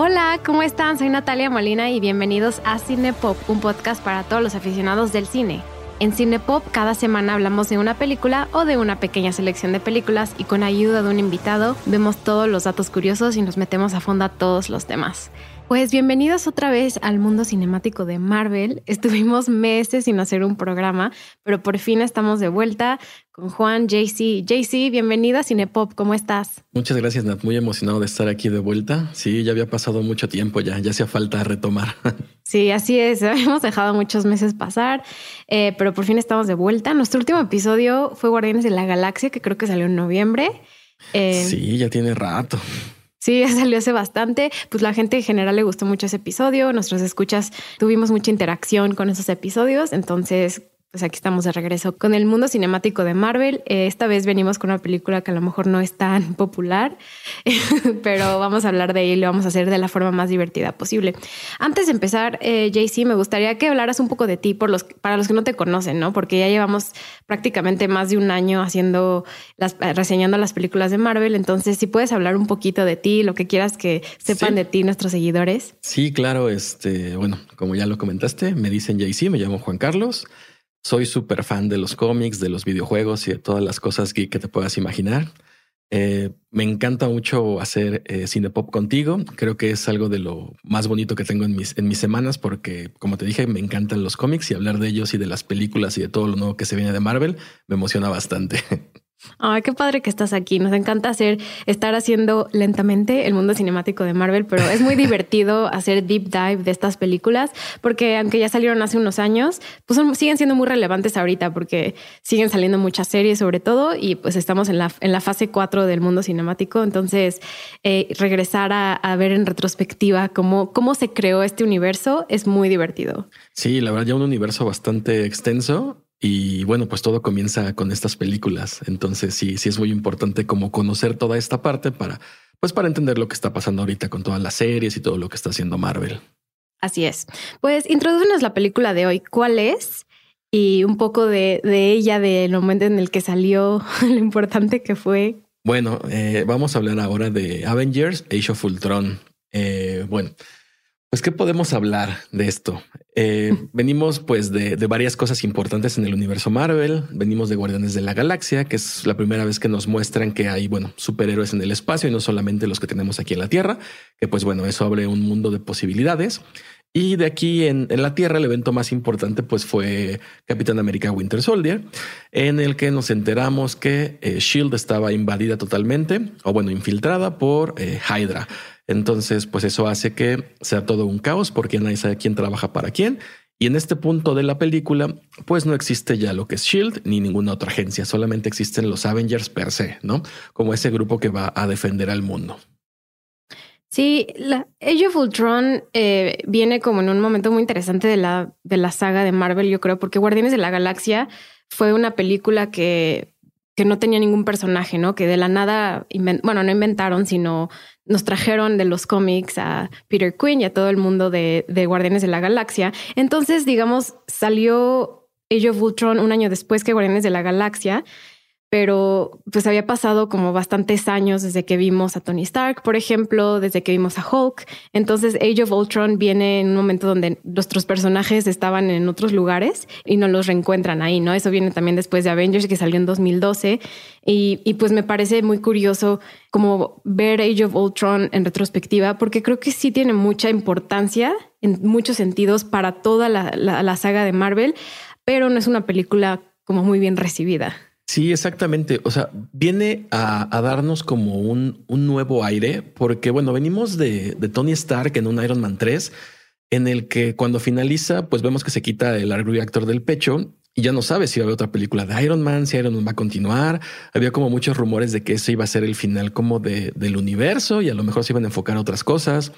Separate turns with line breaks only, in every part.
Hola, ¿cómo están? Soy Natalia Molina y bienvenidos a Cinepop, un podcast para todos los aficionados del cine. En Cinepop cada semana hablamos de una película o de una pequeña selección de películas y con ayuda de un invitado vemos todos los datos curiosos y nos metemos a fondo a todos los temas. Pues bienvenidos otra vez al mundo cinemático de Marvel. Estuvimos meses sin hacer un programa, pero por fin estamos de vuelta con Juan, JC. JC, bienvenida a Cinepop, ¿cómo estás?
Muchas gracias, Nat. Muy emocionado de estar aquí de vuelta. Sí, ya había pasado mucho tiempo ya, ya hacía falta retomar.
Sí, así es. Hemos dejado muchos meses pasar, eh, pero por fin estamos de vuelta. Nuestro último episodio fue Guardianes de la Galaxia, que creo que salió en noviembre.
Eh, sí, ya tiene rato.
Sí, salió hace bastante. Pues la gente en general le gustó mucho ese episodio. Nuestros escuchas tuvimos mucha interacción con esos episodios. Entonces, pues aquí estamos de regreso con el mundo cinemático de Marvel. Eh, esta vez venimos con una película que a lo mejor no es tan popular, pero vamos a hablar de ella y lo vamos a hacer de la forma más divertida posible. Antes de empezar, eh, JC, me gustaría que hablaras un poco de ti por los, para los que no te conocen, ¿no? Porque ya llevamos prácticamente más de un año haciendo las, reseñando las películas de Marvel. Entonces, si puedes hablar un poquito de ti, lo que quieras que sepan de ti nuestros seguidores.
Sí, claro. Este, bueno, como ya lo comentaste, me dicen JC, me llamo Juan Carlos. Soy súper fan de los cómics, de los videojuegos y de todas las cosas que te puedas imaginar. Eh, me encanta mucho hacer eh, cine pop contigo. Creo que es algo de lo más bonito que tengo en mis, en mis semanas porque, como te dije, me encantan los cómics y hablar de ellos y de las películas y de todo lo nuevo que se viene de Marvel me emociona bastante.
Ay, qué padre que estás aquí. Nos encanta hacer, estar haciendo lentamente el mundo cinemático de Marvel, pero es muy divertido hacer deep dive de estas películas, porque aunque ya salieron hace unos años, pues siguen siendo muy relevantes ahorita, porque siguen saliendo muchas series sobre todo, y pues estamos en la, en la fase 4 del mundo cinemático. Entonces, eh, regresar a, a, ver en retrospectiva cómo, cómo se creó este universo es muy divertido.
Sí, la verdad, ya un universo bastante extenso y bueno, pues todo comienza con estas películas. Entonces sí, sí es muy importante como conocer toda esta parte para, pues para entender lo que está pasando ahorita con todas las series y todo lo que está haciendo Marvel.
Así es. Pues introdúcenos la película de hoy. ¿Cuál es? Y un poco de, de ella, del momento en el que salió, lo importante que fue.
Bueno, eh, vamos a hablar ahora de Avengers Age of Ultron. Eh, bueno, pues, ¿qué podemos hablar de esto? Eh, venimos pues de, varias cosas importantes en el universo Marvel. Venimos de Guardianes de la Galaxia, que es la primera vez que nos muestran que hay, bueno, superhéroes en el espacio y no solamente los que tenemos aquí en la Tierra, que pues bueno, eso abre un mundo de posibilidades. Y de aquí en, la Tierra, el evento más importante pues fue Capitán América Winter Soldier, en el que nos enteramos que eh, Shield estaba invadida totalmente, o bueno, infiltrada por eh, Hydra. Entonces, pues eso hace que sea todo un caos porque nadie sabe quién trabaja para quién. Y en este punto de la película, pues no existe ya lo que es Shield ni ninguna otra agencia, solamente existen los Avengers per se, ¿no? Como ese grupo que va a defender al mundo.
Sí, la Age of Ultron eh, viene como en un momento muy interesante de la, de la saga de Marvel, yo creo, porque Guardianes de la Galaxia fue una película que, que no tenía ningún personaje, ¿no? Que de la nada, bueno, no inventaron, sino nos trajeron de los cómics a Peter Quinn y a todo el mundo de, de Guardianes de la Galaxia. Entonces, digamos, salió Age of Ultron un año después que Guardianes de la Galaxia pero pues había pasado como bastantes años desde que vimos a Tony Stark, por ejemplo, desde que vimos a Hulk. Entonces Age of Ultron viene en un momento donde nuestros personajes estaban en otros lugares y no los reencuentran ahí, ¿no? Eso viene también después de Avengers que salió en 2012 y, y pues me parece muy curioso como ver Age of Ultron en retrospectiva porque creo que sí tiene mucha importancia en muchos sentidos para toda la, la saga de Marvel, pero no es una película como muy bien recibida.
Sí, exactamente. O sea, viene a, darnos como un, un, nuevo aire, porque bueno, venimos de, de, Tony Stark en un Iron Man 3, en el que cuando finaliza, pues vemos que se quita el Arc Reactor del pecho y ya no sabe si va a haber otra película de Iron Man, si Iron Man va a continuar. Había como muchos rumores de que eso iba a ser el final como de, del universo y a lo mejor se iban a enfocar a otras cosas.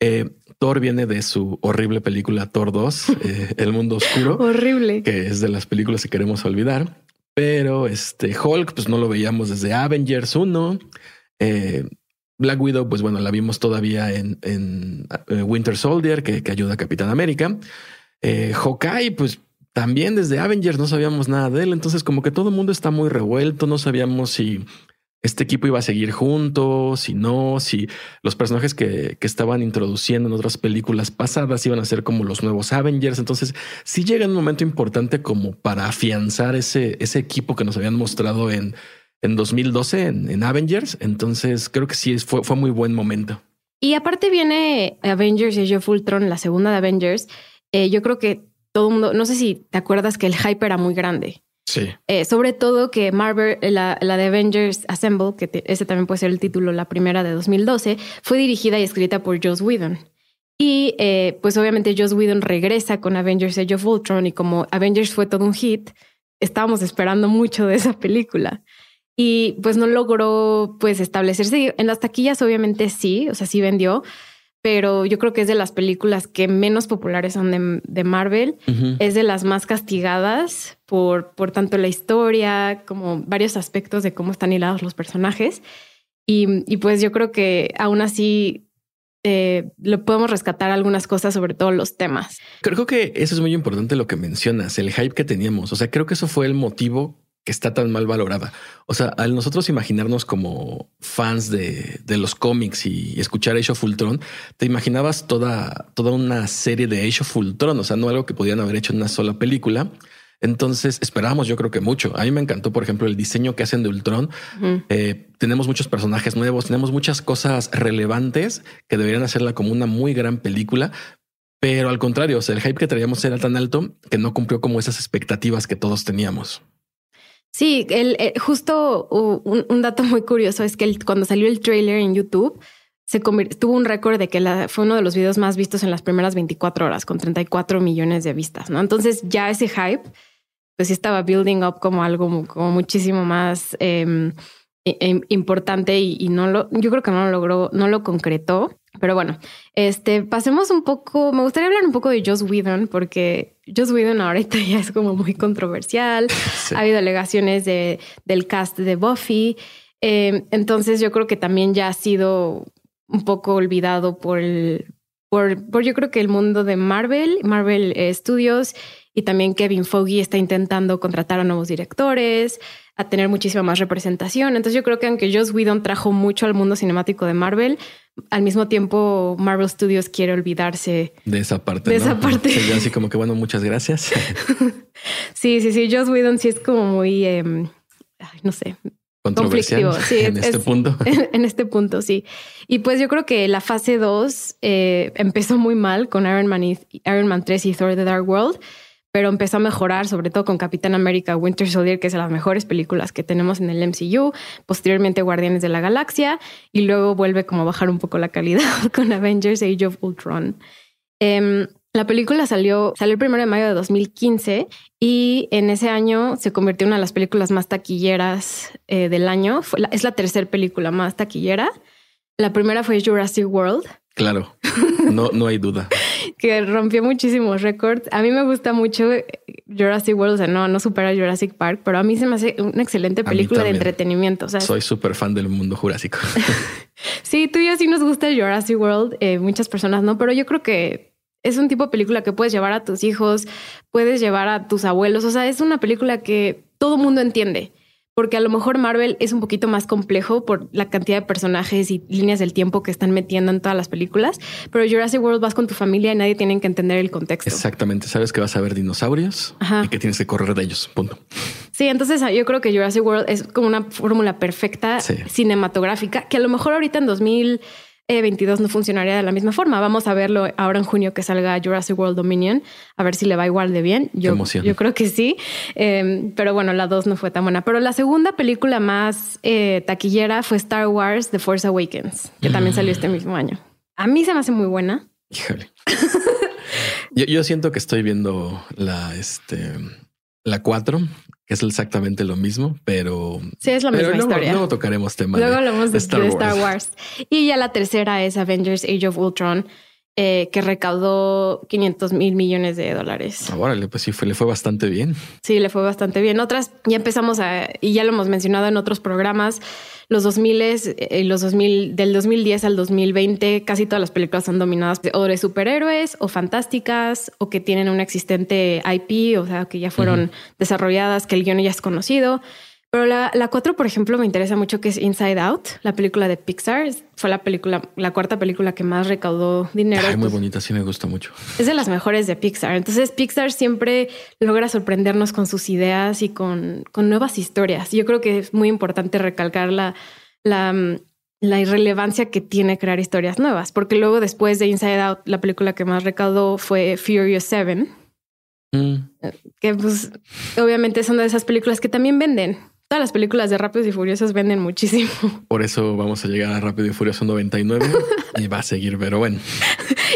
Eh, Thor viene de su horrible película Thor 2, eh, El Mundo Oscuro.
horrible.
Que es de las películas que queremos olvidar. Pero este Hulk, pues no lo veíamos desde Avengers 1. Eh, Black Widow, pues bueno, la vimos todavía en, eh, Winter Soldier, que, ayuda a Capitán América. Eh, Hawkeye, pues también desde Avengers no sabíamos nada de él. Entonces, como que todo el mundo está muy revuelto. No sabíamos si este equipo iba a seguir juntos, si no, si los personajes que, que, estaban introduciendo en otras películas pasadas iban a ser como los nuevos Avengers. Entonces, sí llega un momento importante como para afianzar ese, ese equipo que nos habían mostrado en, en 2012 en, Avengers. Entonces, creo que sí fue, fue muy buen momento.
Y aparte viene Avengers y of Ultron, la segunda de Avengers. Eh, yo creo que todo el mundo, no sé si te acuerdas que el hype era muy grande.
Sí.
Eh, sobre todo que Marvel, la, la, de Avengers Assemble, que ese también puede ser el título, la primera de 2012, fue dirigida y escrita por Joss Whedon. Y eh, pues obviamente Joss Whedon regresa con Avengers Age of Ultron y como Avengers fue todo un hit, estábamos esperando mucho de esa película. Y pues no logró pues establecerse. En las taquillas obviamente sí, o sea, sí vendió, pero yo creo que es de las películas que menos populares son de, Marvel. Es de las más castigadas por, por tanto la historia como varios aspectos de cómo están hilados los personajes. Y, pues yo creo que aún así eh, lo podemos rescatar algunas cosas, sobre todo los temas.
Creo que eso es muy importante lo que mencionas, el hype que teníamos. O sea, creo que eso fue el motivo que está tan mal valorada. O sea, al nosotros imaginarnos como fans de, los cómics y escuchar Age of Ultron, te imaginabas toda, toda una serie de Age of Ultron, o sea, no algo que podían haber hecho en una sola película. Entonces esperábamos, yo creo que mucho. A mí me encantó, por ejemplo, el diseño que hacen de Ultron. Eh, tenemos muchos personajes nuevos, tenemos muchas cosas relevantes que deberían hacerla como una muy gran película. Pero al contrario, o sea, el hype que traíamos era tan alto que no cumplió como esas expectativas que todos teníamos.
Sí, el, eh, justo un, dato muy curioso es que cuando salió el trailer en YouTube, se tuvo un récord de que la, fue uno de los videos más vistos en las primeras 24 horas, con 34 millones de vistas, ¿no? Entonces ya ese hype, pues estaba building up como algo como muchísimo más em, importante y, y, no lo, yo creo que no lo logró, no lo concretó. Pero bueno, este, pasemos un poco, me gustaría hablar un poco de Joss Whedon, porque Joss Whedon ahorita ya es como muy controversial. Ha habido alegaciones de, del cast de Buffy. Eh, entonces yo creo que también ya ha sido un poco olvidado por el, por, por yo creo que el mundo de Marvel, Marvel Studios y también Kevin Foggy está intentando contratar a nuevos directores, a tener muchísima más representación. Entonces yo creo que aunque Joss Whedon trajo mucho al mundo cinemático de Marvel, al mismo tiempo Marvel Studios quiere olvidarse
de esa parte.
De esa parte.
así como que bueno, muchas gracias.
sí, sí, sí. Joss Whedon sí es como muy, em, no sé,
conflictivo. Sí, en este punto.
En, este punto, sí. Y pues yo creo que la fase 2 eh, empezó muy mal con Iron Man, y, Iron Man 3 y Thor The Dark World pero empezó a mejorar, sobre todo con Capitán América Winter Soldier, que es de las mejores películas que tenemos en el MCU, posteriormente Guardianes de la Galaxia, y luego vuelve como a bajar un poco la calidad con Avengers Age of Ultron. Em, la película salió, salió el primero de mayo de 2015 y en ese año se convirtió en una de las películas más taquilleras eh, del año. es la tercera película más taquillera. La primera fue Jurassic World.
Claro, no, no hay duda.
Que rompió muchísimos récords. A mí me gusta mucho Jurassic World, o sea, no, no supera Jurassic Park, pero a mí se me hace una excelente película de entretenimiento. O sea,
Soy súper fan del mundo jurásico.
sí, tú y yo sí nos gusta Jurassic World, eh, muchas personas no, pero yo creo que es un tipo de película que puedes llevar a tus hijos, puedes llevar a tus abuelos, o sea, es una película que todo mundo entiende porque a lo mejor Marvel es un poquito más complejo por la cantidad de personajes y líneas del tiempo que están metiendo en todas las películas, pero Jurassic World vas con tu familia y nadie tiene que entender el contexto.
Exactamente, sabes que vas a ver dinosaurios y que tienes que correr de ellos, punto.
Sí, entonces yo creo que Jurassic World es como una fórmula perfecta cinematográfica que a lo mejor ahorita en 2000 22 no funcionaría de la misma forma. Vamos a verlo ahora en junio que salga Jurassic World Dominion, a ver si le va igual de bien. Yo, yo creo que sí. Em, pero bueno, la 2 no fue tan buena. Pero la segunda película más eh, taquillera fue Star Wars The Force Awakens, que también salió este mismo año. A mí se me hace muy buena.
Híjole. yo, yo, siento que estoy viendo la, este, la 4 que es exactamente lo mismo, pero
sí es la misma
luego,
historia.
Luego tocaremos temas.
Luego hablamos de, Star, Wars. Y ya la tercera es Avengers Age of Ultron, eh, que recaudó 500 mil millones de dólares.
Ahora, pues sí, fue, le fue bastante bien.
Sí, le fue bastante bien. Otras ya empezamos a, y ya lo hemos mencionado en otros programas, los 2000 eh, los 2000 del 2010 al 2020 casi todas las películas son dominadas o de superhéroes o fantásticas o que tienen un existente IP, o sea, que ya fueron desarrolladas, que el guion ya es conocido. Pero la, la cuatro, por ejemplo, me interesa mucho que es Inside Out, la película de Pixar. Fue la película, la cuarta película que más recaudó dinero.
Ay, muy bonita, sí me gusta mucho.
Es de las mejores de Pixar. Entonces Pixar siempre logra sorprendernos con sus ideas y con, con nuevas historias. Yo creo que es muy importante recalcar la, la, la irrelevancia que tiene crear historias nuevas, porque luego después de Inside Out, la película que más recaudó fue Furious 7. Mm. Que pues obviamente son de esas películas que también venden. Todas las películas de Rápidos y Furiosos venden muchísimo.
Por eso vamos a llegar a Rápido y Furioso 99 y va a seguir, pero bueno.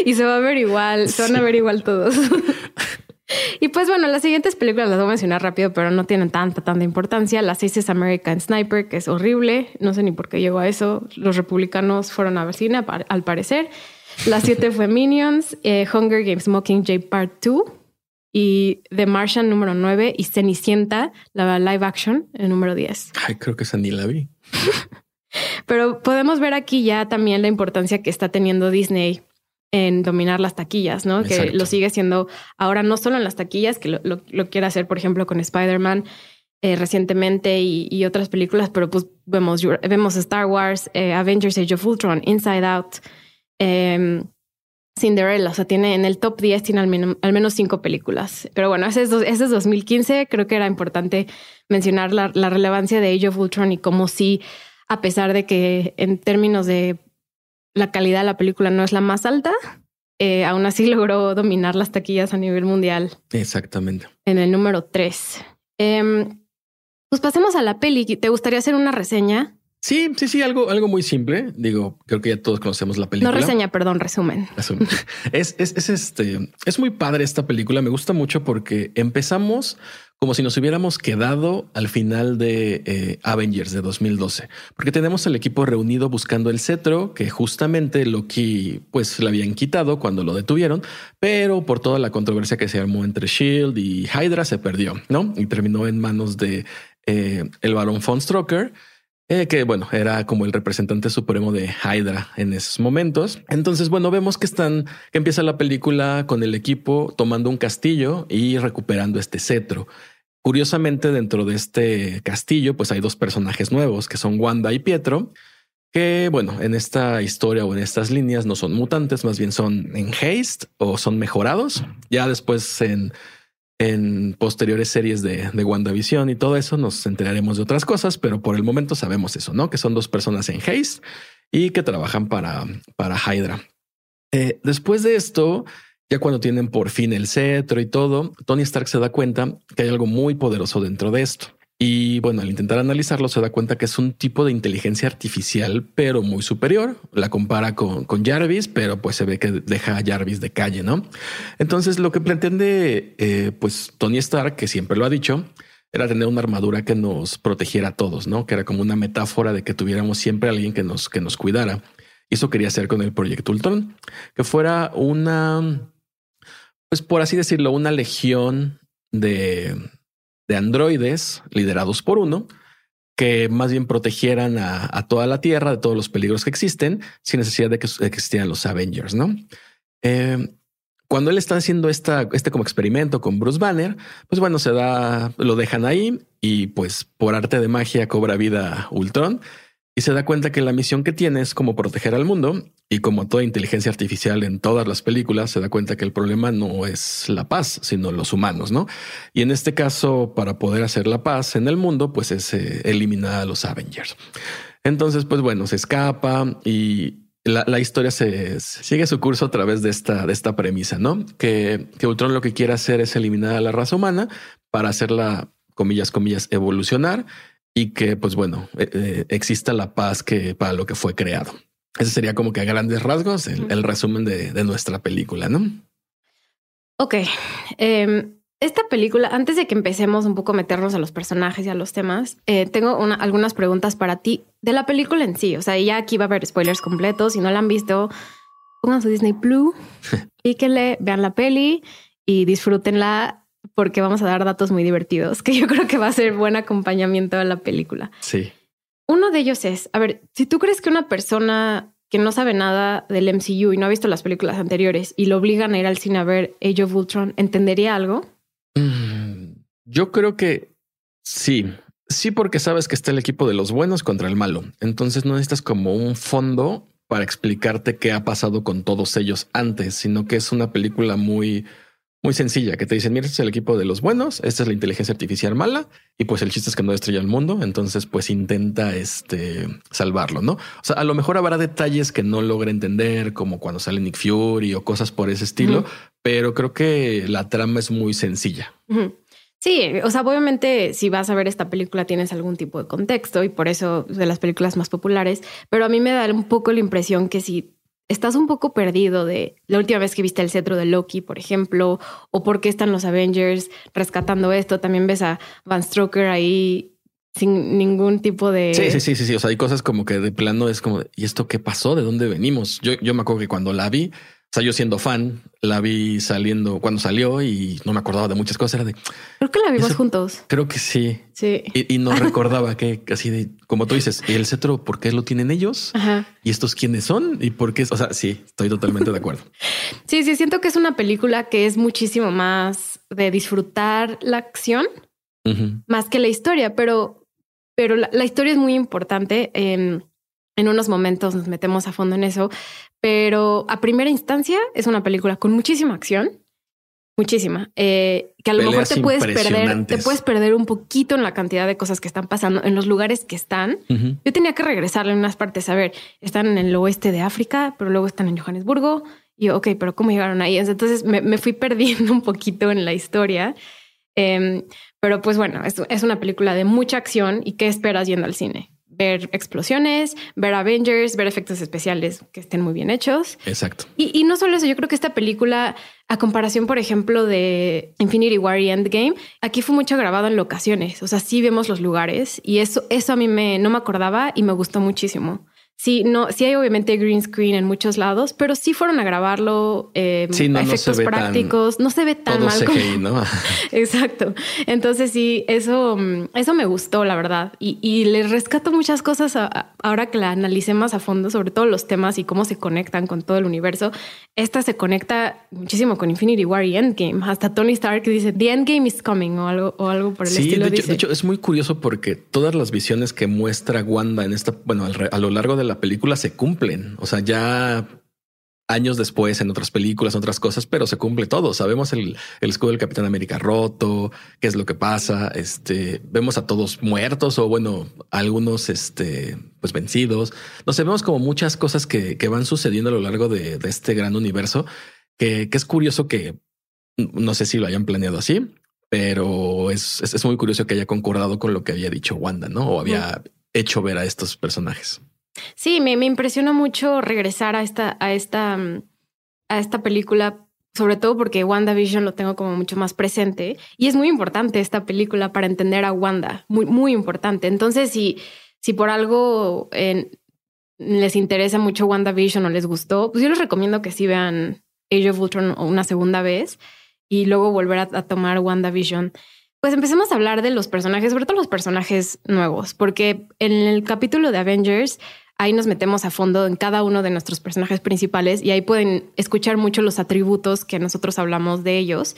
y se va a ver igual, se van a ver igual todos. y pues bueno, las siguientes películas las voy a mencionar rápido, pero no tienen tanta, tanta importancia. La 6 es American Sniper, que es horrible. No sé ni por qué llegó a eso. Los republicanos fueron a ver cine, al parecer. La 7 fue Minions, eh, Hunger Games Mockingjay Part 2 y The Martian número 9 y Cenicienta, la live action, el número 10.
Ay, creo que esa ni la vi.
Pero podemos ver aquí ya también la importancia que está teniendo Disney en dominar las taquillas, ¿no? Que lo sigue siendo ahora no solo en las taquillas, que lo, quiere hacer, por ejemplo, con Spider-Man eh, recientemente y, otras películas, pero pues vemos, vemos Star Wars, eh, Avengers Age of Ultron, Inside Out, eh, Cinderella, o sea, tiene en el top 10, tiene al, menos cinco películas. Pero bueno, ese es, ese es 2015. Creo que era importante mencionar la, relevancia de Age of Ultron y cómo sí, a pesar de que en términos de la calidad de la película no es la más alta, eh, aún así logró dominar las taquillas a nivel mundial.
Exactamente.
En el número 3. Em, pues pasemos a la peli. ¿Te gustaría hacer una reseña?
Sí, sí, sí, algo, algo muy simple. Digo, creo que ya todos conocemos la película.
No reseña, perdón, resumen.
Es, es, es, este, es muy padre esta película. Me gusta mucho porque empezamos como si nos hubiéramos quedado al final de eh, Avengers de 2012, porque tenemos el equipo reunido buscando el cetro que justamente Loki pues le habían quitado cuando lo detuvieron, pero por toda la controversia que se armó entre Shield y Hydra se perdió, ¿no? Y terminó en manos de eh, el varón von Stroker eh, que bueno, era como el representante supremo de Hydra en esos momentos. Entonces, bueno, vemos que están, que empieza la película con el equipo tomando un castillo y recuperando este cetro. Curiosamente, dentro de este castillo, pues hay dos personajes nuevos que son Wanda y Pietro, que bueno, en esta historia o en estas líneas no son mutantes, más bien son en haste o son mejorados. Ya después en en posteriores series de, de, WandaVision y todo eso nos enteraremos de otras cosas, pero por el momento sabemos eso, ¿no? Que son dos personas en Haste y que trabajan para, para Hydra. Eh, después de esto, ya cuando tienen por fin el cetro y todo, Tony Stark se da cuenta que hay algo muy poderoso dentro de esto. Y bueno, al intentar analizarlo se da cuenta que es un tipo de inteligencia artificial, pero muy superior. La compara con, con Jarvis, pero pues se ve que deja a Jarvis de calle, ¿no? Entonces lo que pretende eh, pues Tony Stark, que siempre lo ha dicho, era tener una armadura que nos protegiera a todos, ¿no? Que era como una metáfora de que tuviéramos siempre alguien que nos, que nos cuidara. Eso quería hacer con el proyecto Ultron, que fuera una, pues por así decirlo, una legión de de androides liderados por uno que más bien protegieran a, toda la Tierra de todos los peligros que existen sin necesidad de que existieran los Avengers, ¿no? Eh, cuando él está haciendo esta, este como experimento con Bruce Banner, pues bueno, se da, lo dejan ahí y pues por arte de magia cobra vida Ultron y se da cuenta que la misión que tiene es como proteger al mundo y como toda inteligencia artificial en todas las películas se da cuenta que el problema no es la paz, sino los humanos, ¿no? Y en este caso, para poder hacer la paz en el mundo, pues es eh, eliminar a los Avengers. Entonces, pues bueno, se escapa y la, historia se, sigue su curso a través de esta, de esta premisa, ¿no? Que, que Ultron lo que quiere hacer es eliminar a la raza humana para hacerla, comillas, comillas, evolucionar y que, pues bueno, eh, eh, exista la paz que para lo que fue creado. Ese sería como que a grandes rasgos el, resumen de, nuestra película, ¿no?
Ok. Em, esta película, antes de que empecemos un poco a meternos a los personajes y a los temas, eh, tengo algunas preguntas para ti de la película en sí. O sea, ya aquí va a haber spoilers completos. Si no la han visto, pongan su Disney Plus y que le vean la peli y disfrútenla porque vamos a dar datos muy divertidos que yo creo que va a ser buen acompañamiento a la película.
Sí.
Uno de ellos es, a ver, si tú crees que una persona que no sabe nada del MCU y no ha visto las películas anteriores y lo obligan a ir al cine a ver Age of Ultron, ¿entendería algo?
Mm, yo creo que sí. Sí, porque sabes que está el equipo de los buenos contra el malo. Entonces no necesitas como un fondo para explicarte qué ha pasado con todos ellos antes, sino que es una película muy, muy sencilla que te dicen, mira, este es el equipo de los buenos, esta es la inteligencia artificial mala y pues el chiste es que no destruye el mundo, entonces pues intenta este salvarlo, ¿no? O sea, a lo mejor habrá detalles que no logre entender, como cuando sale Nick Fury o cosas por ese estilo, pero creo que la trama es muy sencilla.
Sí, o sea, obviamente si vas a ver esta película tienes algún tipo de contexto y por eso es de las películas más populares, pero a mí me da un poco la impresión que si estás un poco perdido de la última vez que viste el cetro de Loki, por ejemplo, o por qué están los Avengers rescatando esto, también ves a Van Stroker ahí sin ningún tipo de...
Sí, sí, sí, sí, sí. O sea, hay cosas como que de plano es como, ¿y esto qué pasó? ¿De dónde venimos? Yo, yo me acuerdo que cuando la vi, o sea, yo siendo fan, la vi saliendo cuando salió y no me acordaba de muchas cosas. Era de.
Creo que la vimos juntos.
Creo que sí.
Sí.
Y, no recordaba que así de como tú dices, ¿y el cetro por qué lo tienen ellos? Ajá. ¿Y estos quiénes son? ¿Y por qué? O sea, sí, estoy totalmente de acuerdo.
sí, sí, siento que es una película que es muchísimo más de disfrutar la acción más que la historia, pero, pero la, historia es muy importante. En unos momentos nos metemos a fondo en eso, pero a primera instancia es una película con muchísima acción, muchísima, eh, que a lo mejor te puedes perder, te puedes perder un poquito en la cantidad de cosas que están pasando en los lugares que están. Yo tenía que regresarle en unas partes a ver, están en el oeste de África, pero luego están en Johannesburgo. Y yo, ok, pero ¿cómo llegaron ahí? Entonces me, fui perdiendo un poquito en la historia. Em, pero pues bueno, es una película de mucha acción y qué esperas yendo al cine ver explosiones, ver Avengers, ver efectos especiales que estén muy bien hechos.
Exacto.
Y, no solo eso, yo creo que esta película, a comparación, por ejemplo, de Infinity War y Endgame, aquí fue mucho grabado en locaciones. O sea, sí vemos los lugares y eso, eso a mí me, no me acordaba y me gustó muchísimo. Sí, no, sí hay obviamente green screen en muchos lados, pero sí fueron a grabarlo eh, efectos prácticos. no se ve tan mal.
¿no?
Exacto. Entonces sí, eso, mm, eso me gustó, la verdad. Y, y les rescato muchas cosas ahora que la analicé más a fondo, sobre todo los temas y cómo se conectan con todo el universo. Esta se conecta muchísimo con Infinity War y Endgame. Hasta Tony Stark dice The Endgame is coming o algo, o algo por el estilo.
De de hecho, es muy curioso porque todas las visiones que muestra Wanda en esta, bueno, a lo largo de la película se cumplen. O sea, ya años después en otras películas, en otras cosas, pero se cumple todo. Sabemos el, escudo del Capitán América roto, qué es lo que pasa. Este vemos a todos muertos o bueno, algunos este, pues vencidos. No sé, vemos como muchas cosas que, van sucediendo a lo largo de, este gran universo que, es curioso que no sé si lo hayan planeado así, pero es, es, muy curioso que haya concordado con lo que había dicho Wanda, no? O había hecho ver a estos personajes.
Sí, me, me impresiona mucho regresar a esta, a esta, mm, a esta película, sobre todo porque WandaVision lo tengo como mucho más presente y es muy importante esta película para entender a Wanda, muy, muy importante. Entonces, si, si por algo les interesa mucho WandaVision o les gustó, pues yo les recomiendo que sí vean Age of Ultron una segunda vez y luego volver a, a tomar WandaVision. Pues empecemos a hablar de los personajes, sobre todo los personajes nuevos, porque en el capítulo de Avengers Ahí nos metemos a fondo en cada uno de nuestros personajes principales y ahí pueden escuchar mucho los atributos que nosotros hablamos de ellos,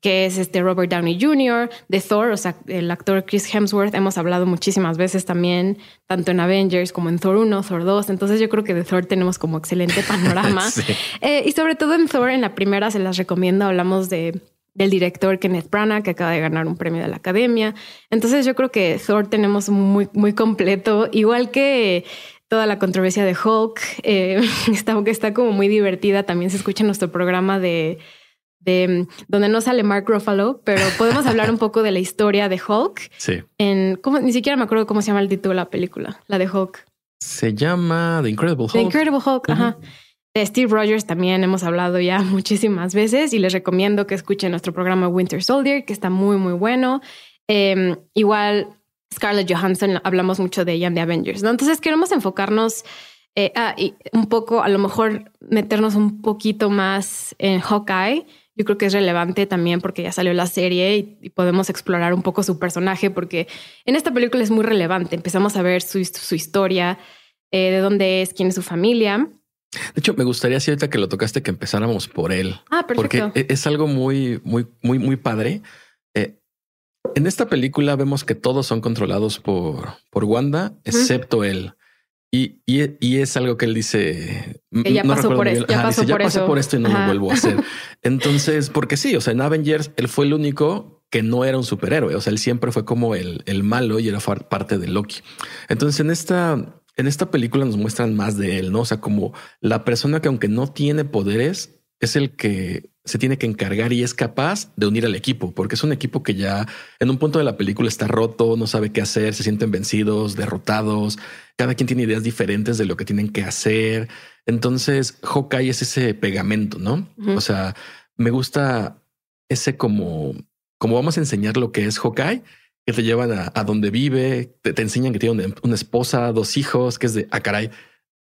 que es este Robert Downey Jr., de Thor, o sea, el actor Chris Hemsworth. Hemos hablado muchísimas veces también, tanto en Avengers como en Thor 1, Thor 2. Entonces yo creo que de Thor tenemos como excelente panorama. Eh, y sobre todo en Thor, en la primera se las recomiendo, hablamos de del director Kenneth Branagh, que acaba de ganar un premio de la Academia. Entonces yo creo que Thor tenemos muy, muy completo, igual que toda la controversia de Hulk, eh, está, está como muy divertida. También se escucha en nuestro programa de, de donde no sale Mark Ruffalo, pero podemos hablar un poco de la historia de Hulk.
Sí.
En, ¿cómo, ni siquiera me acuerdo cómo se llama el título de la película, la de Hulk.
Se llama The Incredible Hulk.
The Incredible Hulk, ajá. De Steve Rogers también hemos hablado ya muchísimas veces y les recomiendo que escuchen nuestro programa Winter Soldier, que está muy, muy bueno. Em, igual Scarlett Johansson, hablamos mucho de ella en The Avengers, ¿no? Entonces queremos enfocarnos eh, y un poco, a lo mejor meternos un poquito más en Hawkeye. Yo creo que es relevante también porque ya salió la serie y, podemos explorar un poco su personaje porque en esta película es muy relevante. Empezamos a ver su, historia, eh, de dónde es, quién es su familia.
De hecho, me gustaría, si ahorita que lo tocaste, que empezáramos por él.
Ah,
perfecto. Porque es algo muy, muy, muy, muy padre En esta película vemos que todos son controlados por, por Wanda, excepto él. Y, y, es algo que él dice.
Que ya pasó por, esto. Ya, pasó,
por,
pasé
por esto y no lo vuelvo a hacer. Entonces, porque sí, o sea, en Avengers él fue el único que no era un superhéroe. O sea, él siempre fue como el, el malo y era parte de Loki. Entonces, en esta, en esta película nos muestran más de él, no? O sea, como la persona que, aunque no tiene poderes, es el que se tiene que encargar y es capaz de unir al equipo, porque es un equipo que ya en un punto de la película está roto, no sabe qué hacer, se sienten vencidos, derrotados, cada quien tiene ideas diferentes de lo que tienen que hacer. Entonces, Hawkeye es ese pegamento, ¿no? O sea, me gusta ese como, como vamos a enseñar lo que es Hawkeye, que te llevan a, donde vive, te, enseñan que tiene una, esposa, dos hijos, que es de, ah, caray,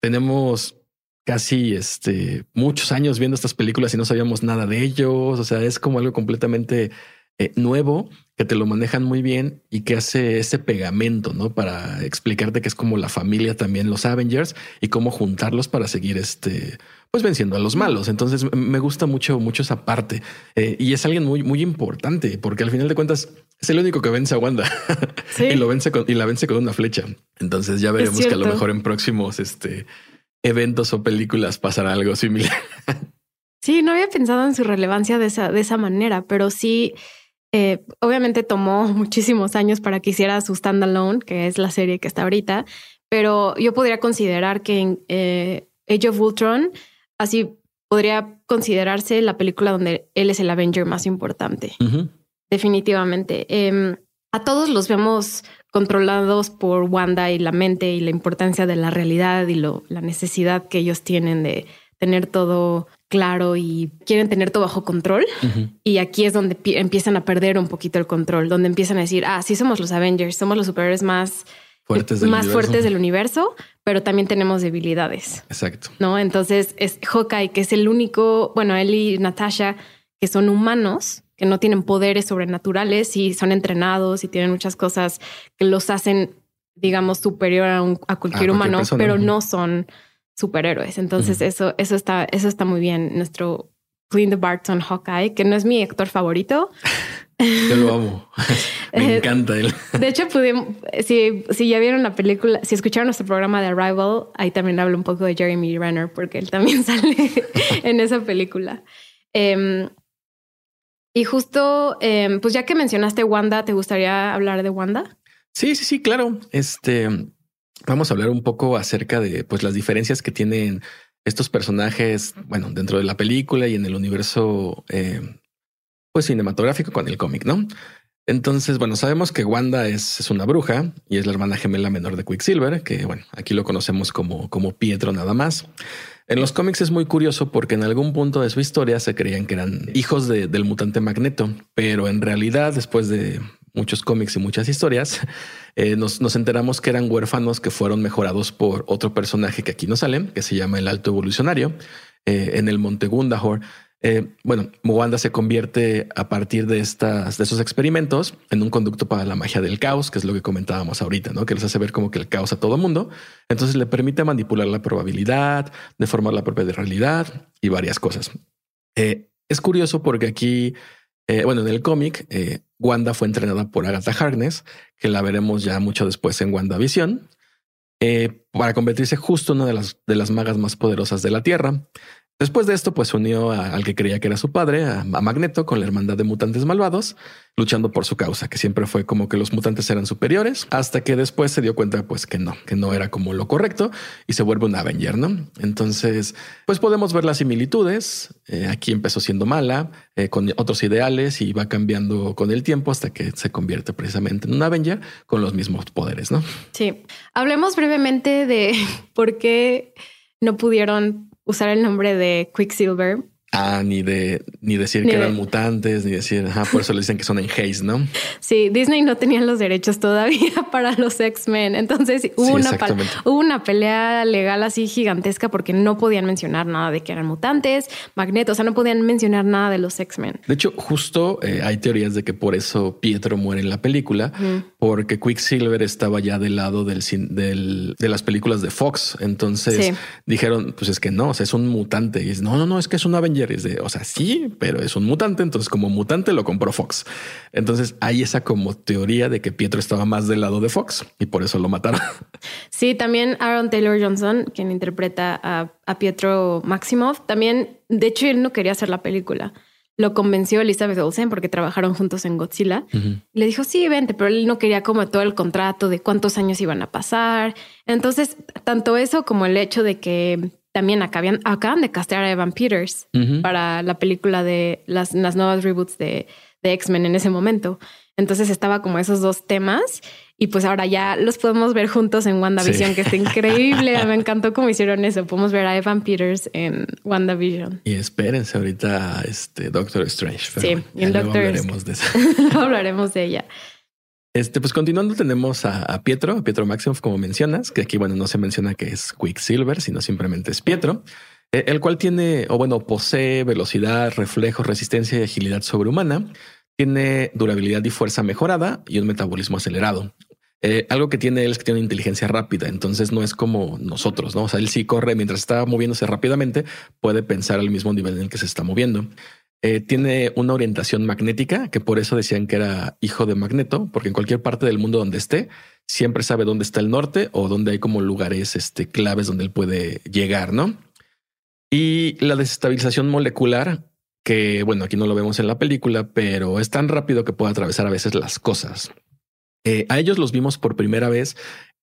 tenemos casi este, muchos años viendo estas películas y no sabíamos nada de ellos. O sea, es como algo completamente eh, nuevo que te lo manejan muy bien y que hace ese pegamento, ¿no? Para explicarte que es como la familia también, los Avengers y cómo juntarlos para seguir este, pues venciendo a los malos. Entonces me gusta mucho, mucho esa parte eh, y es alguien muy, muy importante porque al final de cuentas es el único que vence a Wanda y lo vence con, y la vence con una flecha. Entonces ya veremos que a lo mejor en próximos, este, eventos o películas pasará algo similar.
Sí, no había pensado en su relevancia de esa, de esa manera, pero sí, eh, obviamente tomó muchísimos años para que hiciera su standalone, que es la serie que está ahorita, pero yo podría considerar que en eh, Age of Ultron, así podría considerarse la película donde él es el Avenger más importante. Definitivamente. Em, a todos los vemos controlados por Wanda y la mente y la importancia de la realidad y lo, la necesidad que ellos tienen de tener todo claro y quieren tener todo bajo control. Y aquí es donde empiezan a perder un poquito el control, donde empiezan a decir, ah, sí somos los Avengers, somos los superhéroes más
fuertes del,
más
universo.
fuertes del universo, pero también tenemos debilidades.
Exacto.
No, entonces es Hawkeye, que es el único, bueno, él y Natasha, que son humanos, que no tienen poderes sobrenaturales y son entrenados y tienen muchas cosas que los hacen, digamos, superior a, cualquier humano, pero no son superhéroes. Entonces eso, eso está, eso está muy bien. Nuestro Clint Barton Hawkeye, que no es mi actor favorito.
Yo lo amo. Me eh, encanta él.
De hecho, pudimos, si, si ya vieron la película, si escucharon nuestro programa de Arrival, ahí también hablo un poco de Jeremy Renner, porque él también sale en esa película. Em, y justo, em, pues ya que mencionaste Wanda, ¿te gustaría hablar de Wanda?
Sí, sí, sí, claro. Este, vamos a hablar un poco acerca de pues las diferencias que tienen estos personajes, bueno, dentro de la película y en el universo em, pues cinematográfico con el cómic, ¿no? Entonces, bueno, sabemos que Wanda es, es, una bruja y es la hermana gemela menor de Quicksilver, que bueno, aquí lo conocemos como, como Pietro nada más. En los cómics es muy curioso porque en algún punto de su historia se creían que eran hijos del mutante Magneto, pero en realidad después de muchos cómics y muchas historias, eh, nos, enteramos que eran huérfanos que fueron mejorados por otro personaje que aquí no sale, que se llama el Alto Evolucionario, eh, en el Monte Gundahor, eh, bueno, Wanda se convierte a partir de estas, experimentos en un conducto para la magia del caos, que es lo que comentábamos ahorita, ¿no? Que les hace ver como que el caos a todo mundo. Entonces le permite manipular la probabilidad, deformar la propia realidad y varias cosas. Eh, es curioso porque aquí, eh, bueno, en el cómic, Wanda fue entrenada por Agatha Harkness, que la veremos ya mucho después en WandaVision, para convertirse justo en una de las magas más poderosas de la Tierra. Después de esto, pues unió al que creía que era su padre, a, Magneto, con la hermandad de mutantes malvados, luchando por su causa, que siempre fue como que los mutantes eran superiores, hasta que después se dio cuenta, pues que no, que no era como lo correcto y se vuelve un Avenger, ¿no? Entonces, pues podemos ver las similitudes. Eh, aquí empezó siendo mala, eh, con otros ideales y va cambiando con el tiempo hasta que se convierte precisamente en un Avenger con los mismos poderes, ¿no?
Sí. Hablemos brevemente de por qué no pudieron usar el nombre de Quicksilver.
Ah, ni de ni decir que eran mutantes, ni decir, ajá, por eso le dicen que son en Haze, ¿no?
Sí, Disney no tenía los derechos todavía para los X-Men. Entonces hubo, una hubo una pelea legal así gigantesca porque no podían mencionar nada de que eran mutantes, Magneto, o sea, no podían mencionar nada de los X-Men.
De hecho, justo eh, hay teorías de que por eso Pietro muere en la película, porque Quicksilver estaba ya del lado del, del, de las películas de Fox. Entonces dijeron, pues es que no, o sea, es un mutante. Y es, no, no, no, es que es un Avenger. es de, o sea, sí, pero es un mutante. Entonces, como mutante lo compró Fox. Entonces hay esa como teoría de que Pietro estaba más del lado de Fox y por eso lo mataron.
Sí, también Aaron Taylor Johnson, quien interpreta a, a Pietro Maximoff, también, de hecho, él no quería hacer la película lo convenció Elizabeth Olsen porque trabajaron juntos en Godzilla. Le dijo, sí, vente, pero él no quería como todo el contrato de cuántos años iban a pasar. Entonces, tanto eso como el hecho de que también acaban, acaban de castear a Evan Peters para la película de las, las nuevas reboots de, de X-Men en ese momento. Entonces estaba como esos dos temas y pues ahora ya los podemos ver juntos en WandaVision, que está increíble. Me encantó cómo hicieron eso. Podemos ver a Evan Peters en WandaVision.
Y espérense ahorita este Doctor Strange.
sí, en Doctor hablaremos de eso. hablaremos de ella.
Este, pues continuando, tenemos a, Pietro, a Pietro Maximoff, como mencionas, que aquí, bueno, no se menciona que es Quicksilver, sino simplemente es Pietro, eh, el cual tiene, o bueno, posee velocidad, reflejos, resistencia y agilidad sobrehumana. Tiene durabilidad y fuerza mejorada y un metabolismo acelerado. Eh, algo que tiene él es que tiene una inteligencia rápida, entonces no es como nosotros, ¿no? O sea, él sí corre mientras está moviéndose rápidamente, puede pensar al mismo nivel en el que se está moviendo. Eh, tiene una orientación magnética, que por eso decían que era hijo de Magneto, porque en cualquier parte del mundo donde esté, siempre sabe dónde está el norte o dónde hay como lugares este, claves donde él puede llegar, ¿no? Y la desestabilización molecular, que bueno, aquí no lo vemos en la película, pero es tan rápido que puede atravesar a veces las cosas. Eh, a ellos los vimos por primera vez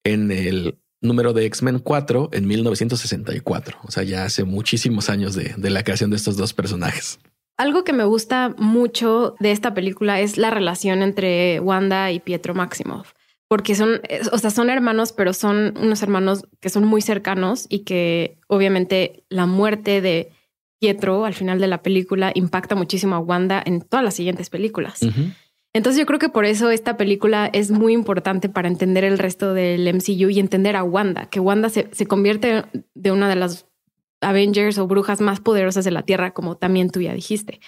en el número de X-Men 4 en 1964. O sea, ya hace muchísimos años de, la creación de estos dos personajes.
Algo que me gusta mucho de esta película es la relación entre Wanda y Pietro Maximoff, porque son, o sea, son hermanos, pero son unos hermanos que son muy cercanos y que obviamente la muerte de Pietro al final de la película impacta muchísimo a Wanda en todas las siguientes películas. Entonces yo creo que por eso esta película es muy importante para entender el resto del MCU y entender a Wanda, que Wanda se, convierte de una de las Avengers o brujas más poderosas de la Tierra, como también tú ya dijiste.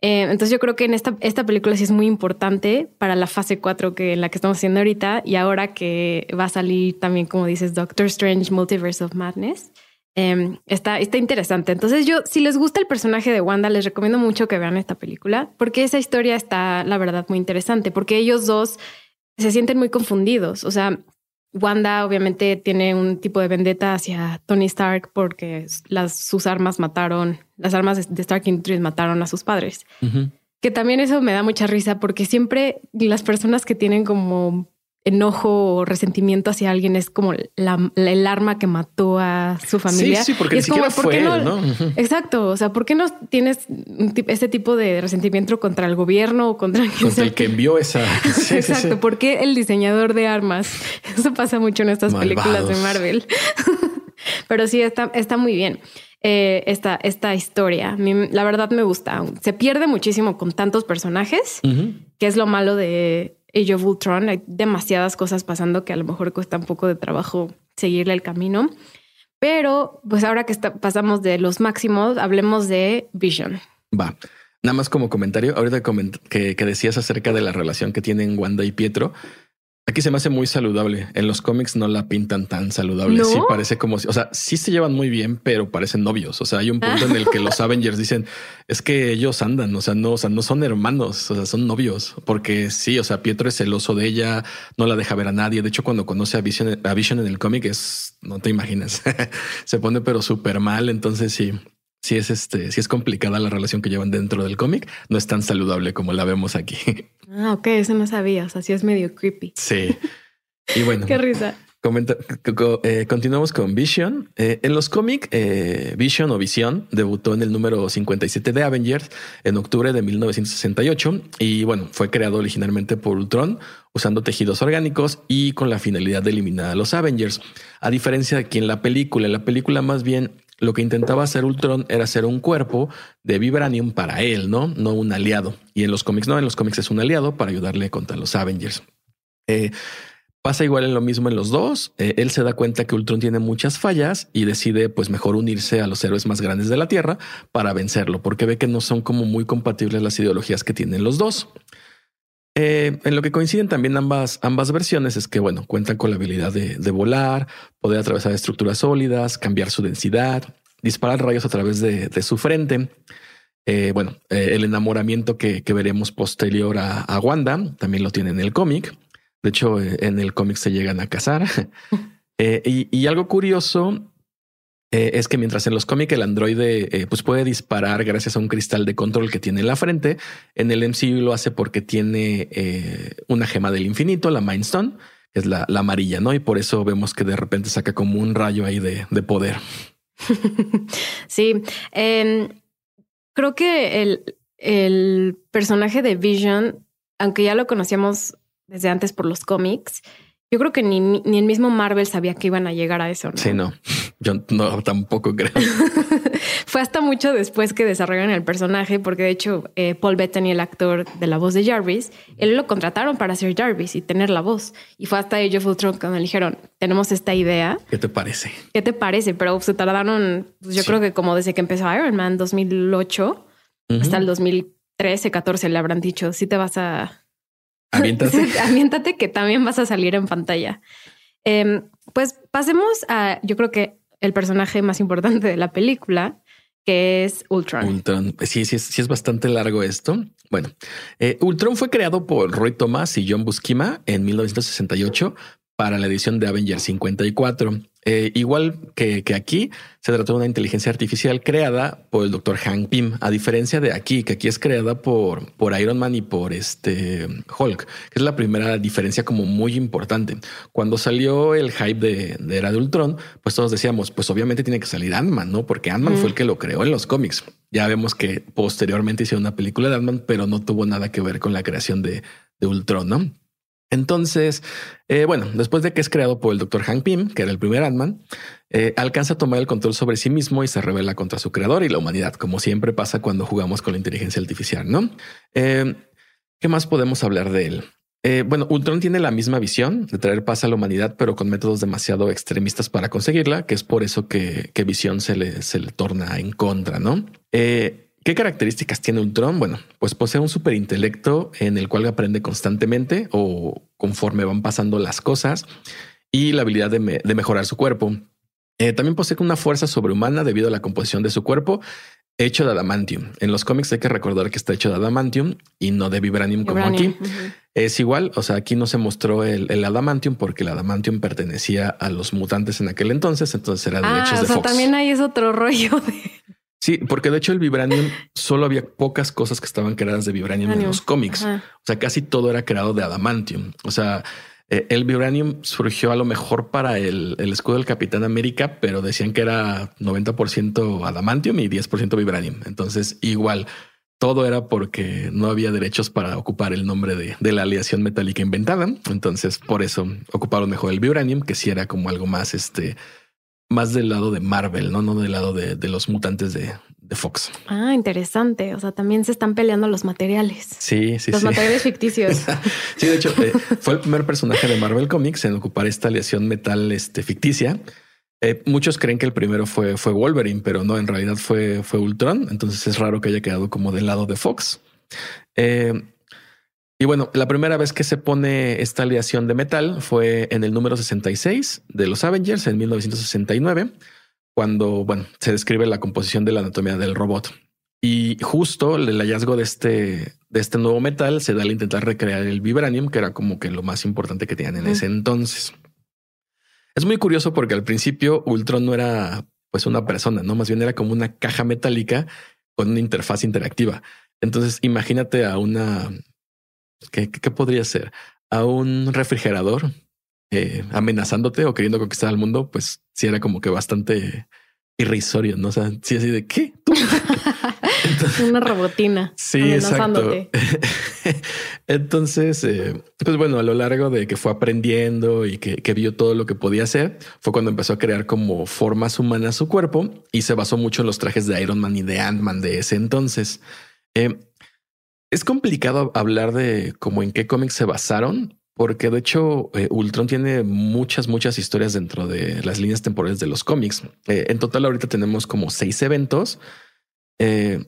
Eh, entonces yo creo que en esta, esta película sí es muy importante para la fase 4 que en la que estamos haciendo ahorita y ahora que va a salir también, como dices, Doctor Strange Multiverse of Madness. Em, está, está interesante. Entonces yo, si les gusta el personaje de Wanda, les recomiendo mucho que vean esta película, porque esa historia está, la verdad, muy interesante, porque ellos dos se sienten muy confundidos. O sea, Wanda obviamente tiene un tipo de vendetta hacia Tony Stark porque las, sus armas mataron, las armas de Stark Industries mataron a sus padres. Que también eso me da mucha risa porque siempre las personas que tienen como enojo o resentimiento hacia alguien es como la, el arma que mató a su familia.
Sí, sí, porque ni siquiera fue no?
Exacto. O sea, ¿por qué no tienes ese tipo de resentimiento contra el gobierno o contra,
el que envió esa?
exacto. ¿Por qué el diseñador de armas? Eso pasa mucho en estas películas de Marvel. Pero sí, está, está muy bien. Eh, esta, esta historia. la verdad me gusta. Se pierde muchísimo con tantos personajes, que es lo malo de Age of Ultron. Hay demasiadas cosas pasando que a lo mejor cuesta un poco de trabajo seguirle el camino. Pero pues ahora que pasamos de los máximos, hablemos de Vision.
Va. Nada más como comentario, ahorita que, que, decías acerca de la relación que tienen Wanda y Pietro, Aquí se me hace muy saludable. En los cómics no la pintan tan saludable. Sí, parece como si, o sea, sí se llevan muy bien, pero parecen novios. O sea, hay un punto en el que los Avengers dicen es que ellos andan, o sea, no, o sea, no son hermanos, o sea, son novios. Porque sí, o sea, Pietro es celoso de ella, no la deja ver a nadie. De hecho, cuando conoce a Vision, a Vision en el cómic es, no te imaginas, se pone pero súper mal. Entonces sí, si es este, si es complicada la relación que llevan dentro del cómic, no es tan saludable como la vemos aquí.
Ah, ok, eso no sabía. O sea, sí es medio creepy.
Sí. Y bueno,
qué risa.
Eh, continuamos con Vision. Eh, en los cómics, eh, Vision o Visión debutó en el número 57 de Avengers en octubre de 1968 y bueno, fue creado originalmente por Ultron usando tejidos orgánicos y con la finalidad de eliminar a los Avengers. A diferencia de que en la película, en la película más bien lo que intentaba hacer Ultron era hacer un cuerpo de vibranium para él, ¿no? No un aliado. Y en los cómics no, en los cómics es un aliado para ayudarle contra los Avengers. Eh, pasa igual en lo mismo en los dos. Eh, él se da cuenta que Ultron tiene muchas fallas y decide pues mejor unirse a los héroes más grandes de la Tierra para vencerlo, porque ve que no son como muy compatibles las ideologías que tienen los dos. Eh, en lo que coinciden también ambas, ambas versiones es que, bueno, cuentan con la habilidad de, volar, poder atravesar estructuras sólidas, cambiar su densidad, disparar rayos a través de, su frente. Eh, bueno, eh, el enamoramiento que, veremos posterior a, Wanda también lo tiene en el cómic. De hecho, en el cómic se llegan a casar. y, algo curioso eh, es que mientras en los cómics el androide eh, pues puede disparar gracias a un cristal de control que tiene en la frente, en el MCU lo hace porque tiene eh, una gema del infinito, la Mind Stone, que es la, amarilla, ¿no? Y por eso vemos que de repente saca como un rayo ahí de, poder.
sí, em, creo que el, el personaje de Vision, aunque ya lo conocíamos desde antes por los cómics, yo creo que ni, ni, el mismo Marvel sabía que iban a llegar a eso. ¿no?
Sí, no, yo no tampoco creo.
Fue hasta mucho después que desarrollaron el personaje, porque de hecho eh, Paul Bettany, el actor de la voz de Jarvis, él lo contrataron para ser Jarvis y tener la voz. Y fue hasta ellos of cuando le dijeron, tenemos esta idea.
¿Qué te parece?
¿Qué te parece? Pero se tardaron, pues, yo creo que como desde que empezó Iron Man 2008 hasta el 2013, 14 le habrán dicho, si te vas a
Aviéntate.
que también vas a salir en pantalla. Em, pues pasemos a, yo creo que el personaje más importante de la película, que es Ultron.
Ultron. Sí, sí, sí es bastante largo esto. Bueno, eh, Ultron fue creado por Roy Thomas y John Buscema en 1968 para la edición de Avengers 54. Eh, igual que, aquí, se trató de una inteligencia artificial creada por el doctor Hank Pym, a diferencia de aquí, que aquí es creada por, por Iron Man y por este Hulk, que es la primera diferencia como muy importante. Cuando salió el hype de, de Era de Ultron, pues todos decíamos, pues obviamente tiene que salir Ant-Man, ¿no? Porque Ant-Man fue el que lo creó en los cómics. Ya vemos que posteriormente hicieron una película de Ant-Man, pero no tuvo nada que ver con la creación de, de Ultron, ¿no? Entonces, eh, bueno, después de que es creado por el doctor Hank Pym, que era el primer Ant-Man, eh, alcanza a tomar el control sobre sí mismo y se revela contra su creador y la humanidad, como siempre pasa cuando jugamos con la inteligencia artificial, ¿no? Eh, ¿Qué más podemos hablar de él? bueno, Ultron tiene la misma visión de traer paz a la humanidad, pero con métodos demasiado extremistas para conseguirla, que es por eso que, que Visión se le, se le torna en contra, ¿no? ¿Qué características tiene Ultron? Bueno, pues posee un superintelecto en el cual aprende constantemente o conforme van pasando las cosas y la habilidad de, mejorar su cuerpo. Eh, también posee una fuerza sobrehumana debido a la composición de su cuerpo hecho de adamantium. En los cómics hay que recordar que está hecho de adamantium y no de vibranium, como aquí. Es igual, o sea, aquí no se mostró el, adamantium porque el adamantium pertenecía a los mutantes en aquel entonces, entonces era derechos ah, de sea,
También hay es otro rollo de
Sí, porque de hecho el vibranium solo había pocas cosas que estaban creadas de vibranium en los cómics. O sea, casi todo era creado de adamantium. O sea, eh, el vibranium surgió a lo mejor para el, escudo del Capitán América, pero decían que era 90% adamantium y 10% vibranium. Entonces, igual todo era porque no había derechos para ocupar el nombre de, de, la aleación metálica inventada. Entonces, por eso ocuparon mejor el vibranium, que sí era como algo más este más del lado de Marvel, no, no del lado de, los mutantes de, Fox.
Ah, interesante. O sea, también se están peleando los materiales.
Sí, sí,
los materiales ficticios.
sí, de hecho, eh, fue el primer personaje de Marvel Comics en ocupar esta aleación metal este, ficticia. Eh, muchos creen que el primero fue, fue Wolverine, pero no, en realidad fue, fue Ultron. Entonces es raro que haya quedado como del lado de Fox. Eh, y bueno, la primera vez que se pone esta aleación de metal fue en el número 66 de los Avengers en 1969, cuando bueno, se describe la composición de la anatomía del robot. Y justo el hallazgo de este, de este nuevo metal se da al intentar recrear el vibranium, que era como que lo más importante que tenían en ese entonces. Es muy curioso porque al principio Ultron no era pues una persona, no más bien era como una caja metálica con una interfaz interactiva. Entonces imagínate a una ¿Qué, podría ser? A un refrigerador eh, amenazándote o queriendo conquistar al mundo, pues sí era como que bastante irrisorio, ¿no? O sea, sí así de ¿qué?
Una robotina.
Sí, exacto. Entonces, eh, pues bueno, a lo largo de que fue aprendiendo y que, vio todo lo que podía hacer, fue cuando empezó a crear como formas humanas su cuerpo y se basó mucho en los trajes de Iron Man y de Ant-Man de ese entonces. Eh, es complicado hablar de cómo en qué cómics se basaron, porque de hecho eh, Ultron tiene muchas, muchas historias dentro de las líneas temporales de los cómics. Eh, en total ahorita tenemos como seis eventos. Eh,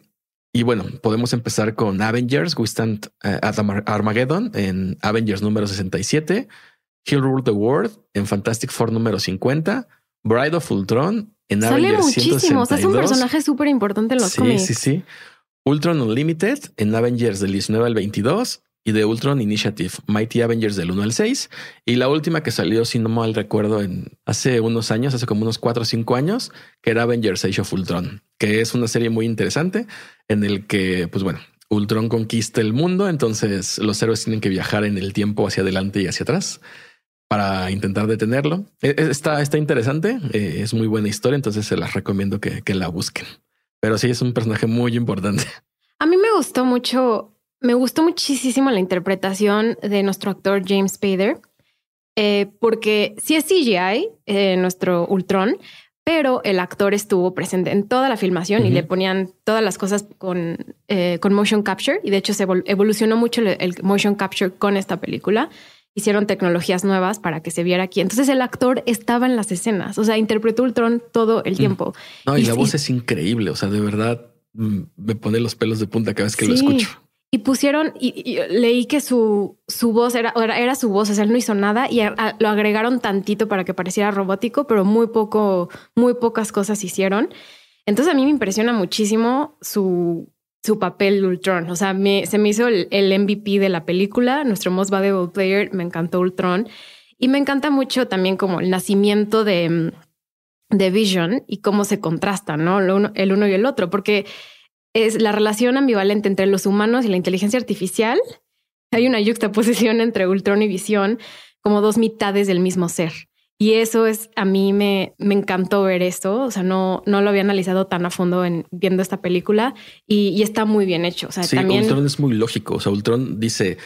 Y bueno, podemos empezar con Avengers, We Stand at Armageddon en Avengers número 67, He'll Rule the World en Fantastic Four número 50, Bride of Ultron en
Sale Avengers muchísimo. es un personaje súper importante en los cómics.
Sí, sí, sí. Ultron Unlimited en Avengers del 19 al 22 y de Ultron Initiative, Mighty Avengers del 1 al 6. Y la última que salió, si no mal recuerdo, en hace unos años, hace como unos 4 o 5 años, que era Avengers Age of Ultron, que es una serie muy interesante en el que, pues bueno, Ultron conquista el mundo, entonces los héroes tienen que viajar en el tiempo hacia adelante y hacia atrás para intentar detenerlo. E, e, está, está interesante, eh, es muy buena historia, entonces se las recomiendo que, que la busquen. Pero sí es un personaje muy importante.
A mí me gustó mucho me gustó muchísimo la interpretación de nuestro actor James Spader, eh, porque sí es CGI, eh, nuestro Ultron, pero el actor estuvo presente en toda la filmación y le ponían todas las cosas con, eh, con motion capture. Y de hecho se evolucionó mucho el, motion capture con esta película. Hicieron tecnologías nuevas para que se viera aquí. Entonces el actor estaba en las escenas, o sea, interpretó Ultron todo el tiempo.
No, y, la voz es increíble, o sea, de verdad mm, me pone los pelos de punta cada vez que lo escucho.
Y pusieron, y, leí que su, su voz era, era, su voz, o sea, él no hizo nada y lo agregaron tantito para que pareciera robótico, pero muy poco, muy pocas cosas hicieron. Entonces a mí me impresiona muchísimo su, su papel de Ultron. O sea, me, se me hizo el, MVP de la película, nuestro most valuable player, me encantó Ultron. Y me encanta mucho también como el nacimiento de, de Vision y cómo se contrastan, ¿no? el uno y el otro, porque es la relación ambivalente entre los humanos y la inteligencia artificial. Hay una yuxtaposición entre Ultron y Visión como dos mitades del mismo ser. Y eso es, a mí me, me encantó ver esto, o sea, no, no lo había analizado tan a fondo en viendo esta película y, está muy bien hecho. O sea,
sí,
también...
Ultron es muy lógico, o sea, Ultron dice,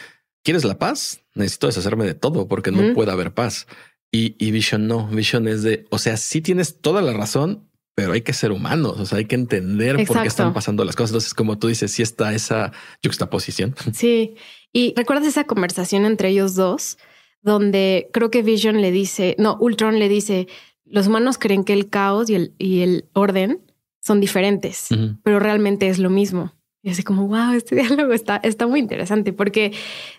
¿quieres la paz? Necesito deshacerme de todo porque no puede haber paz. Y, y Vision no, Vision es de, o sea, sí tienes toda la razón, pero hay que ser humanos, o sea, hay que entender por qué están pasando las cosas. Entonces, como tú dices, sí está esa juxtaposición.
Sí. Y recuerdas esa conversación entre ellos dos, donde creo que Vision le dice, no, Ultron le dice, los humanos creen que el caos y el, y el orden son diferentes, pero realmente es lo mismo. Y así como, wow, este diálogo está, está muy interesante porque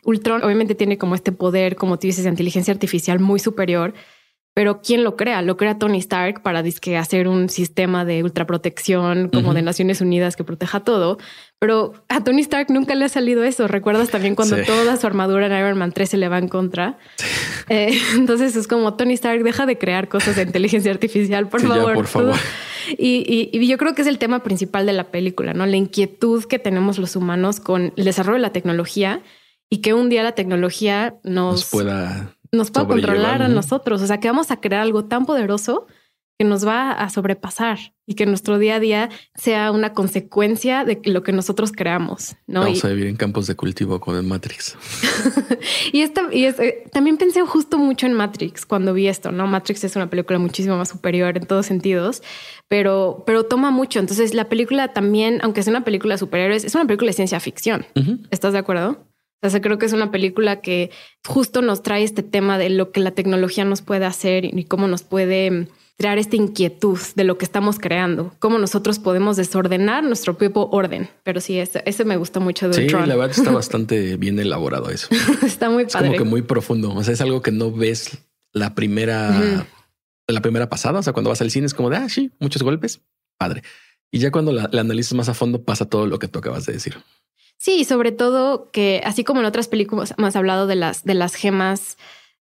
Ultron obviamente tiene como este poder, como tú dices, de inteligencia artificial muy superior, pero ¿quién lo crea? Lo crea Tony Stark para hacer un sistema de ultraprotección como de Naciones Unidas que proteja todo. Pero a Tony Stark nunca le ha salido eso. ¿Recuerdas también cuando toda su armadura en Iron Man 3 se le va en contra? Eh, entonces es como Tony Stark deja de crear cosas de inteligencia artificial, por favor.
por favor.
Y, y, yo creo que es el tema principal de la película, ¿no? La inquietud que tenemos los humanos con el desarrollo de la tecnología y que un día la tecnología nos
pueda
nos puede controlar a nosotros. O sea, que vamos a crear algo tan poderoso que nos va a sobrepasar y que nuestro día a día sea una consecuencia de lo que nosotros creamos. ¿no?
Vamos a vivir en campos de cultivo como en Matrix.
y, esta, y eh, también pensé justo mucho en Matrix cuando vi esto, ¿no? Matrix es una película muchísimo más superior en todos sentidos, pero, pero toma mucho. Entonces la película también, aunque sea una película superior, es una película de ciencia ficción. ¿Estás de acuerdo? O sea, creo que es una película que justo nos trae este tema de lo que la tecnología nos puede hacer y cómo nos puede crear esta inquietud de lo que estamos creando, cómo nosotros podemos desordenar nuestro propio orden. Pero sí, ese, me gustó mucho de
Sí, la verdad está bastante bien elaborado eso.
está muy padre.
como que muy profundo. O sea, es algo que no ves la primera, la primera pasada. O sea, cuando vas al cine es como de, ah, sí, muchos golpes, padre. Y ya cuando la, la analizas más a fondo pasa todo lo que tú acabas de decir.
Sí, sobre todo que así como en otras películas hemos hablado de las, de las gemas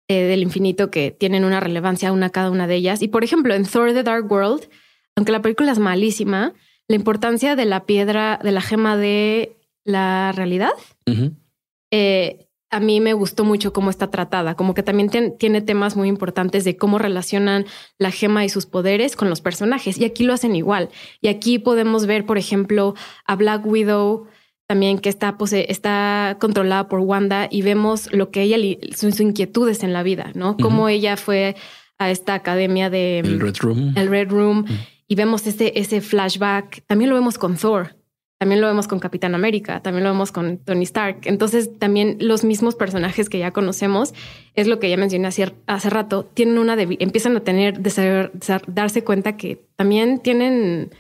eh, del infinito que tienen una relevancia una cada una de ellas. Y por ejemplo, en Thor The Dark World, aunque la película es malísima, la importancia de la piedra, de la gema de la realidad, eh, a mí me gustó mucho cómo está tratada, como que también tiene temas muy importantes de cómo relacionan la gema y sus poderes con los personajes. Y aquí lo hacen igual. Y aquí podemos ver, por ejemplo, a Black Widow también que está, pues, está controlada por Wanda y vemos lo que ella, sus, inquietudes en la vida, ¿no? Cómo ella fue a esta academia de...
El Red Room.
El Red Room. Y vemos ese, ese flashback. También lo vemos con Thor. También lo vemos con Capitán América, también lo vemos con Tony Stark. Entonces, también los mismos personajes que ya conocemos, es lo que ya mencioné hace, hace rato, tienen una empiezan a tener, darse cuenta que también tienen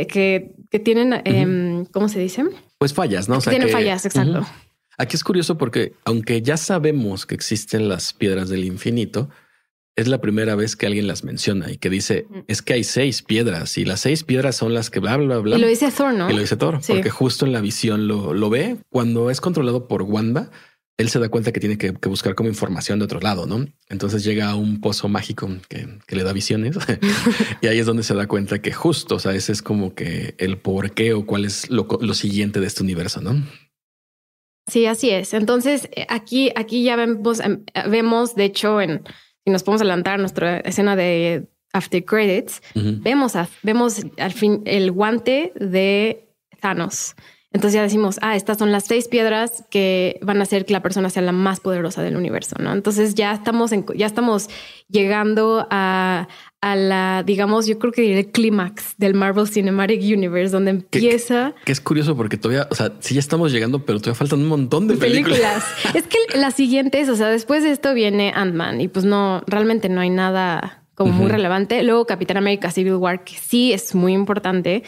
eh, que, que, tienen, eh, ¿cómo se dice?
Pues fallas, ¿no? O
sea, tienen fallas, exacto. Uh
Aquí es curioso porque aunque ya sabemos que existen las piedras del infinito, es la primera vez que alguien las menciona y que dice es que hay seis piedras y las seis piedras son las que bla, bla, bla.
Y lo dice Thor, ¿no?
Y lo dice Thor, porque justo en la visión lo, lo, ve cuando es controlado por Wanda. Él se da cuenta que tiene que, buscar como información de otro lado, ¿no? Entonces llega a un pozo mágico que, le da visiones y ahí es donde se da cuenta que justo, o sea, ese es como que el por qué o cuál es lo, lo siguiente de este universo, ¿no?
Sí, así es. Entonces eh, aquí, aquí ya vemos, em, vemos, de hecho, en si nos podemos adelantar a nuestra escena de after credits, vemos, vemos al fin el guante de Thanos. Entonces ya decimos, ah, estas son las seis piedras que van a hacer que la persona sea la más poderosa del universo, ¿no? Entonces ya estamos, en, ya estamos llegando a, a la, digamos, yo creo que diré clímax del Marvel Cinematic Universe, donde empieza.
Que, es curioso porque todavía, o sea, sí ya estamos llegando, pero todavía faltan un montón de películas.
es que las siguientes, o sea, después de esto viene Ant-Man y pues no, realmente no hay nada como muy relevante. Luego Capitán América Civil War, que sí es muy importante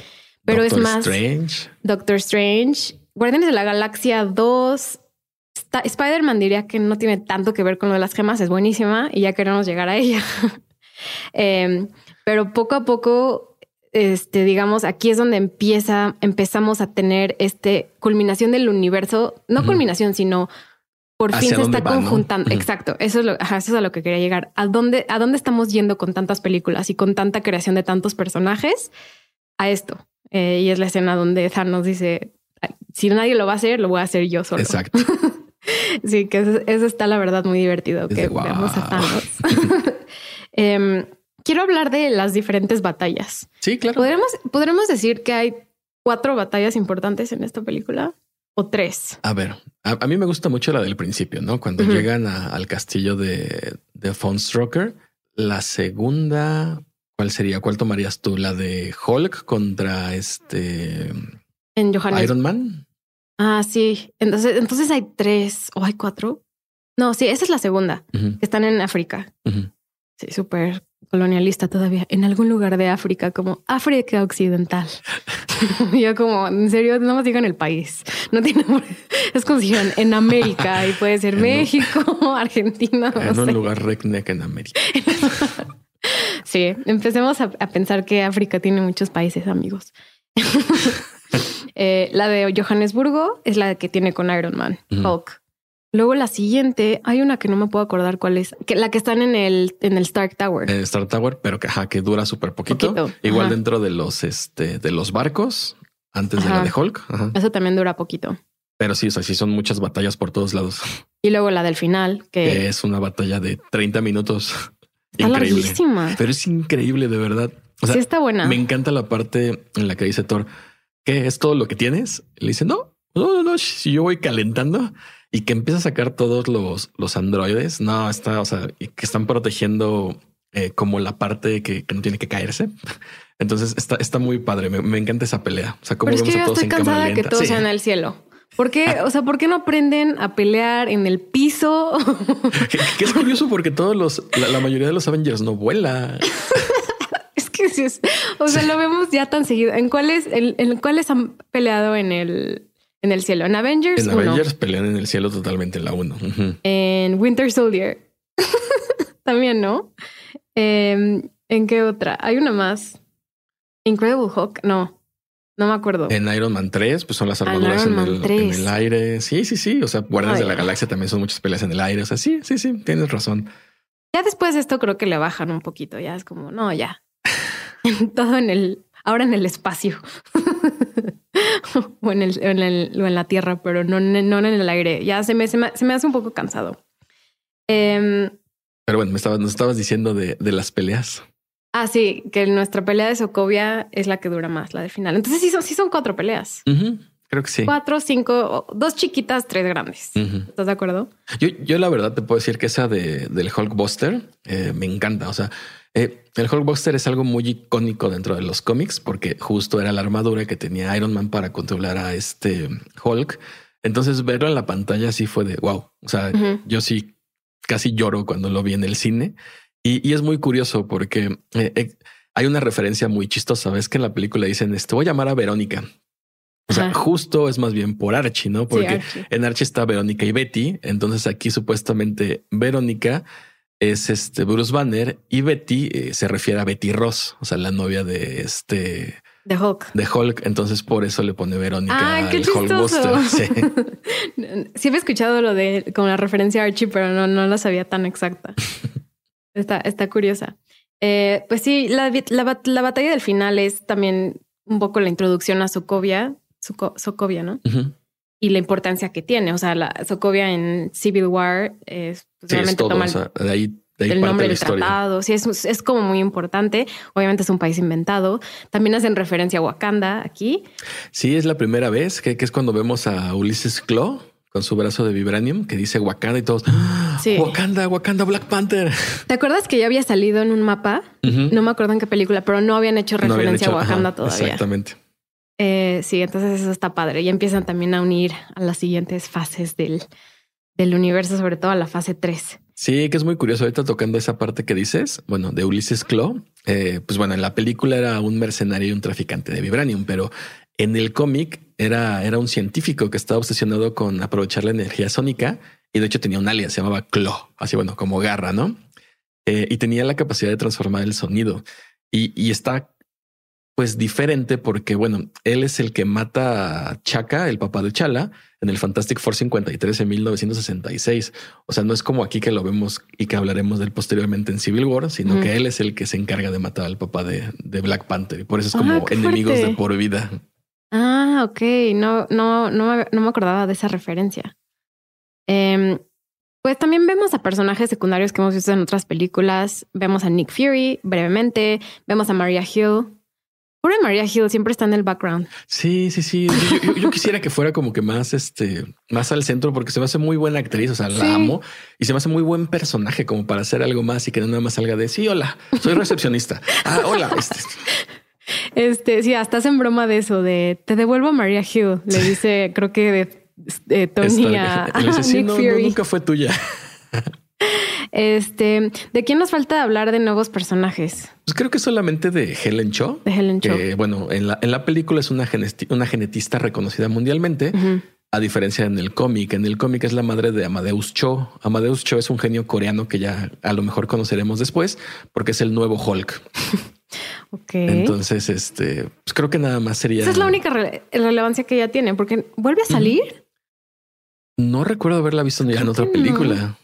pero es más
Strange.
Doctor Strange, Guardianes de la Galaxia 2. Spider-Man diría que no tiene tanto que ver con lo de las gemas, es buenísima y ya queremos llegar a ella. Em, pero poco a poco, este, digamos, aquí es donde empieza, empezamos a tener este culminación del universo, no culminación, sino por fin se está conjuntando. Exacto. Eso es, lo, eso es a lo que quería llegar. ¿A dónde, ¿A dónde estamos yendo con tantas películas y con tanta creación de tantos personajes? A esto. Eh, y es la escena donde Thanos dice, si nadie lo va a hacer, lo voy a hacer yo solo.
Exacto.
sí, que eso, está la verdad muy divertido, que veamos a Thanos. Em, quiero hablar de las diferentes batallas.
Sí, claro.
¿Podremos, ¿Podremos decir que hay cuatro batallas importantes en esta película? ¿O tres?
A ver, a, mí me gusta mucho la del principio, ¿no? Cuando llegan al castillo de, de Von Stroker. La segunda, ¿Cuál sería? ¿Cuál tomarías tú? ¿La de Hulk contra este
en
Iron Man?
Ah, sí. Entonces, entonces hay tres o hay cuatro. No, sí, esa es la segunda. Están en África. Sí, súper colonialista todavía. En algún lugar de África, como África Occidental. Yo como, en serio, no más digan el país. No tiene... Es como si en América y puede ser México, Argentina.
en un lugar redneck en América.
Sí, empecemos a, pensar que África tiene muchos países amigos. Eh, la de Johannesburgo es la que tiene con Iron Man, Hulk. Luego la siguiente, hay una que no me puedo acordar cuál es, que la que están en el, en el Stark Tower.
En el Stark Tower, pero que, que dura súper poquito. Igual dentro de los, este, de los barcos, antes de la de Hulk.
Eso también dura poquito.
Pero sí, o sea, sí son muchas batallas por todos lados.
Y luego la del final, que
es una batalla de 30 minutos.
Está larguísima.
Pero es increíble, de verdad.
O sea, sí está buena.
Me encanta la parte en la que dice Thor, ¿qué es todo lo que tienes? le dice, no, no, no, no, si yo voy calentando y que empieza a sacar todos los, los androides, no, está, o sea, que están protegiendo eh, como la parte que, no tiene que caerse. Entonces está, está muy padre. Me, encanta esa pelea. O sea, como
vemos
a todos
estoy cansada de que todos sean en el cielo. ¿Por qué? O sea, ¿por qué no aprenden a pelear en el piso?
que, es curioso porque todos los, la, mayoría de los Avengers no vuela.
es que sí es, o sea, lo vemos ya tan seguido. ¿En cuáles, en, cuáles han peleado en el, en el cielo? En Avengers.
En Avengers pelean en el cielo totalmente en la 1.
En Winter Soldier. También, ¿no? Em, ¿En qué otra? Hay una más. Incredible Hulk. No. No me acuerdo.
En Iron Man 3, pues son las armaduras en el, aire. Sí, sí, sí. O sea, Guardianes de la Galaxia también son muchas peleas en el aire. O sea, sí, sí, sí, tienes razón.
Ya después de esto creo que le bajan un poquito. Ya es como, no, ya. Todo en el, ahora en el espacio. o, en el, en el, o en la tierra, pero no, no en el aire. Ya se me, se me, hace un poco cansado. Em,
pero bueno, me estabas, nos estabas diciendo de, de las peleas.
Ah, sí, que nuestra pelea de Sokovia es la que dura más, la de final. Entonces sí son, sí son cuatro peleas.
Creo que sí.
Cuatro, cinco, dos chiquitas, tres grandes. ¿Estás de acuerdo?
Yo, yo la verdad te puedo decir que esa de, del Hulkbuster eh, me encanta. O sea, eh, el Hulkbuster es algo muy icónico dentro de los cómics porque justo era la armadura que tenía Iron Man para controlar a este Hulk. Entonces verlo en la pantalla sí fue de wow. O sea, yo sí casi lloro cuando lo vi en el cine. Y, es muy curioso porque eh, eh, hay una referencia muy chistosa. Ves que en la película dicen esto voy a llamar a Verónica. O sea, justo es más bien por Archie, ¿no? Porque en Archie está Verónica y Betty. Entonces aquí supuestamente Verónica es este Bruce Banner y Betty eh, se refiere a Betty Ross, o sea, la novia de este
de Hulk.
De Hulk, entonces por eso le pone Verónica
ah, qué Hulkbuster. Sí. sí había escuchado lo de como la referencia a Archie, pero no, no la sabía tan exacta. está, está curiosa. Eh, pues sí, la, la, batalla del final es también un poco la introducción a Sokovia, Sokovia, ¿no? Y la importancia que tiene. O sea, la Sokovia en Civil War es
pues, realmente de ahí
el nombre del tratado. Sí, es, es como muy importante. Obviamente es un país inventado. También hacen referencia a Wakanda aquí.
Sí, es la primera vez que, es cuando vemos a Ulises Claw con su brazo de vibranium que dice Wakanda y todos. Sí. Wakanda, Wakanda, Black Panther.
¿Te acuerdas que ya había salido en un mapa? No me acuerdo en qué película, pero no habían hecho referencia a Wakanda todavía.
Exactamente.
Eh, sí, entonces eso está padre. Y empiezan también a unir a las siguientes fases del, del universo, sobre todo a la fase 3.
Sí, que es muy curioso. Ahorita tocando esa parte que dices, bueno, de Ulises Claw, eh, pues bueno, en la película era un mercenario y un traficante de vibranium, pero en el cómic era, era un científico que estaba obsesionado con aprovechar la energía sónica y de hecho tenía un alias, se llamaba Claw, así bueno, como garra, ¿no? Eh, y tenía la capacidad de transformar el sonido y, y está pues diferente porque, bueno, él es el que mata a Chaka, el papá de Chala, en el Fantastic Four 53 en 1966. O sea, no es como aquí que lo vemos y que hablaremos del posteriormente en Civil War, sino que él es el que se encarga de matar al papá de, Black Panther. Y por eso es como enemigos de por vida.
Ah, ok. No, no, no, no me acordaba de esa referencia. Em, pues también vemos a personajes secundarios que hemos visto en otras películas. Vemos a Nick Fury brevemente, vemos a Maria Hill, Pobre Maria Hill siempre está en el background.
Sí, sí, sí. Yo, quisiera que fuera como que más, este, más al centro porque se me hace muy buena actriz. O sea, la amo y se me hace muy buen personaje como para hacer algo más y que no nada más salga de sí, hola, soy recepcionista. ah, hola. Este.
Este, sí, hasta hacen broma de eso, de te devuelvo a Maria Hill. Le dice, creo que de, Tony a, Nick Fury.
nunca fue tuya.
Este, ¿de quién nos falta hablar de nuevos personajes?
Pues creo que solamente de Helen Cho.
De Helen Cho.
Que, bueno, en la, en la película es una, una genetista reconocida mundialmente. A diferencia en el cómic, en el cómic es la madre de Amadeus Cho. Amadeus Cho es un genio coreano que ya a lo mejor conoceremos después porque es el nuevo Hulk.
ok.
Entonces, este, pues creo que nada más sería.
Esa es la única relevancia que ella tiene porque vuelve a salir.
No recuerdo haberla visto en otra película.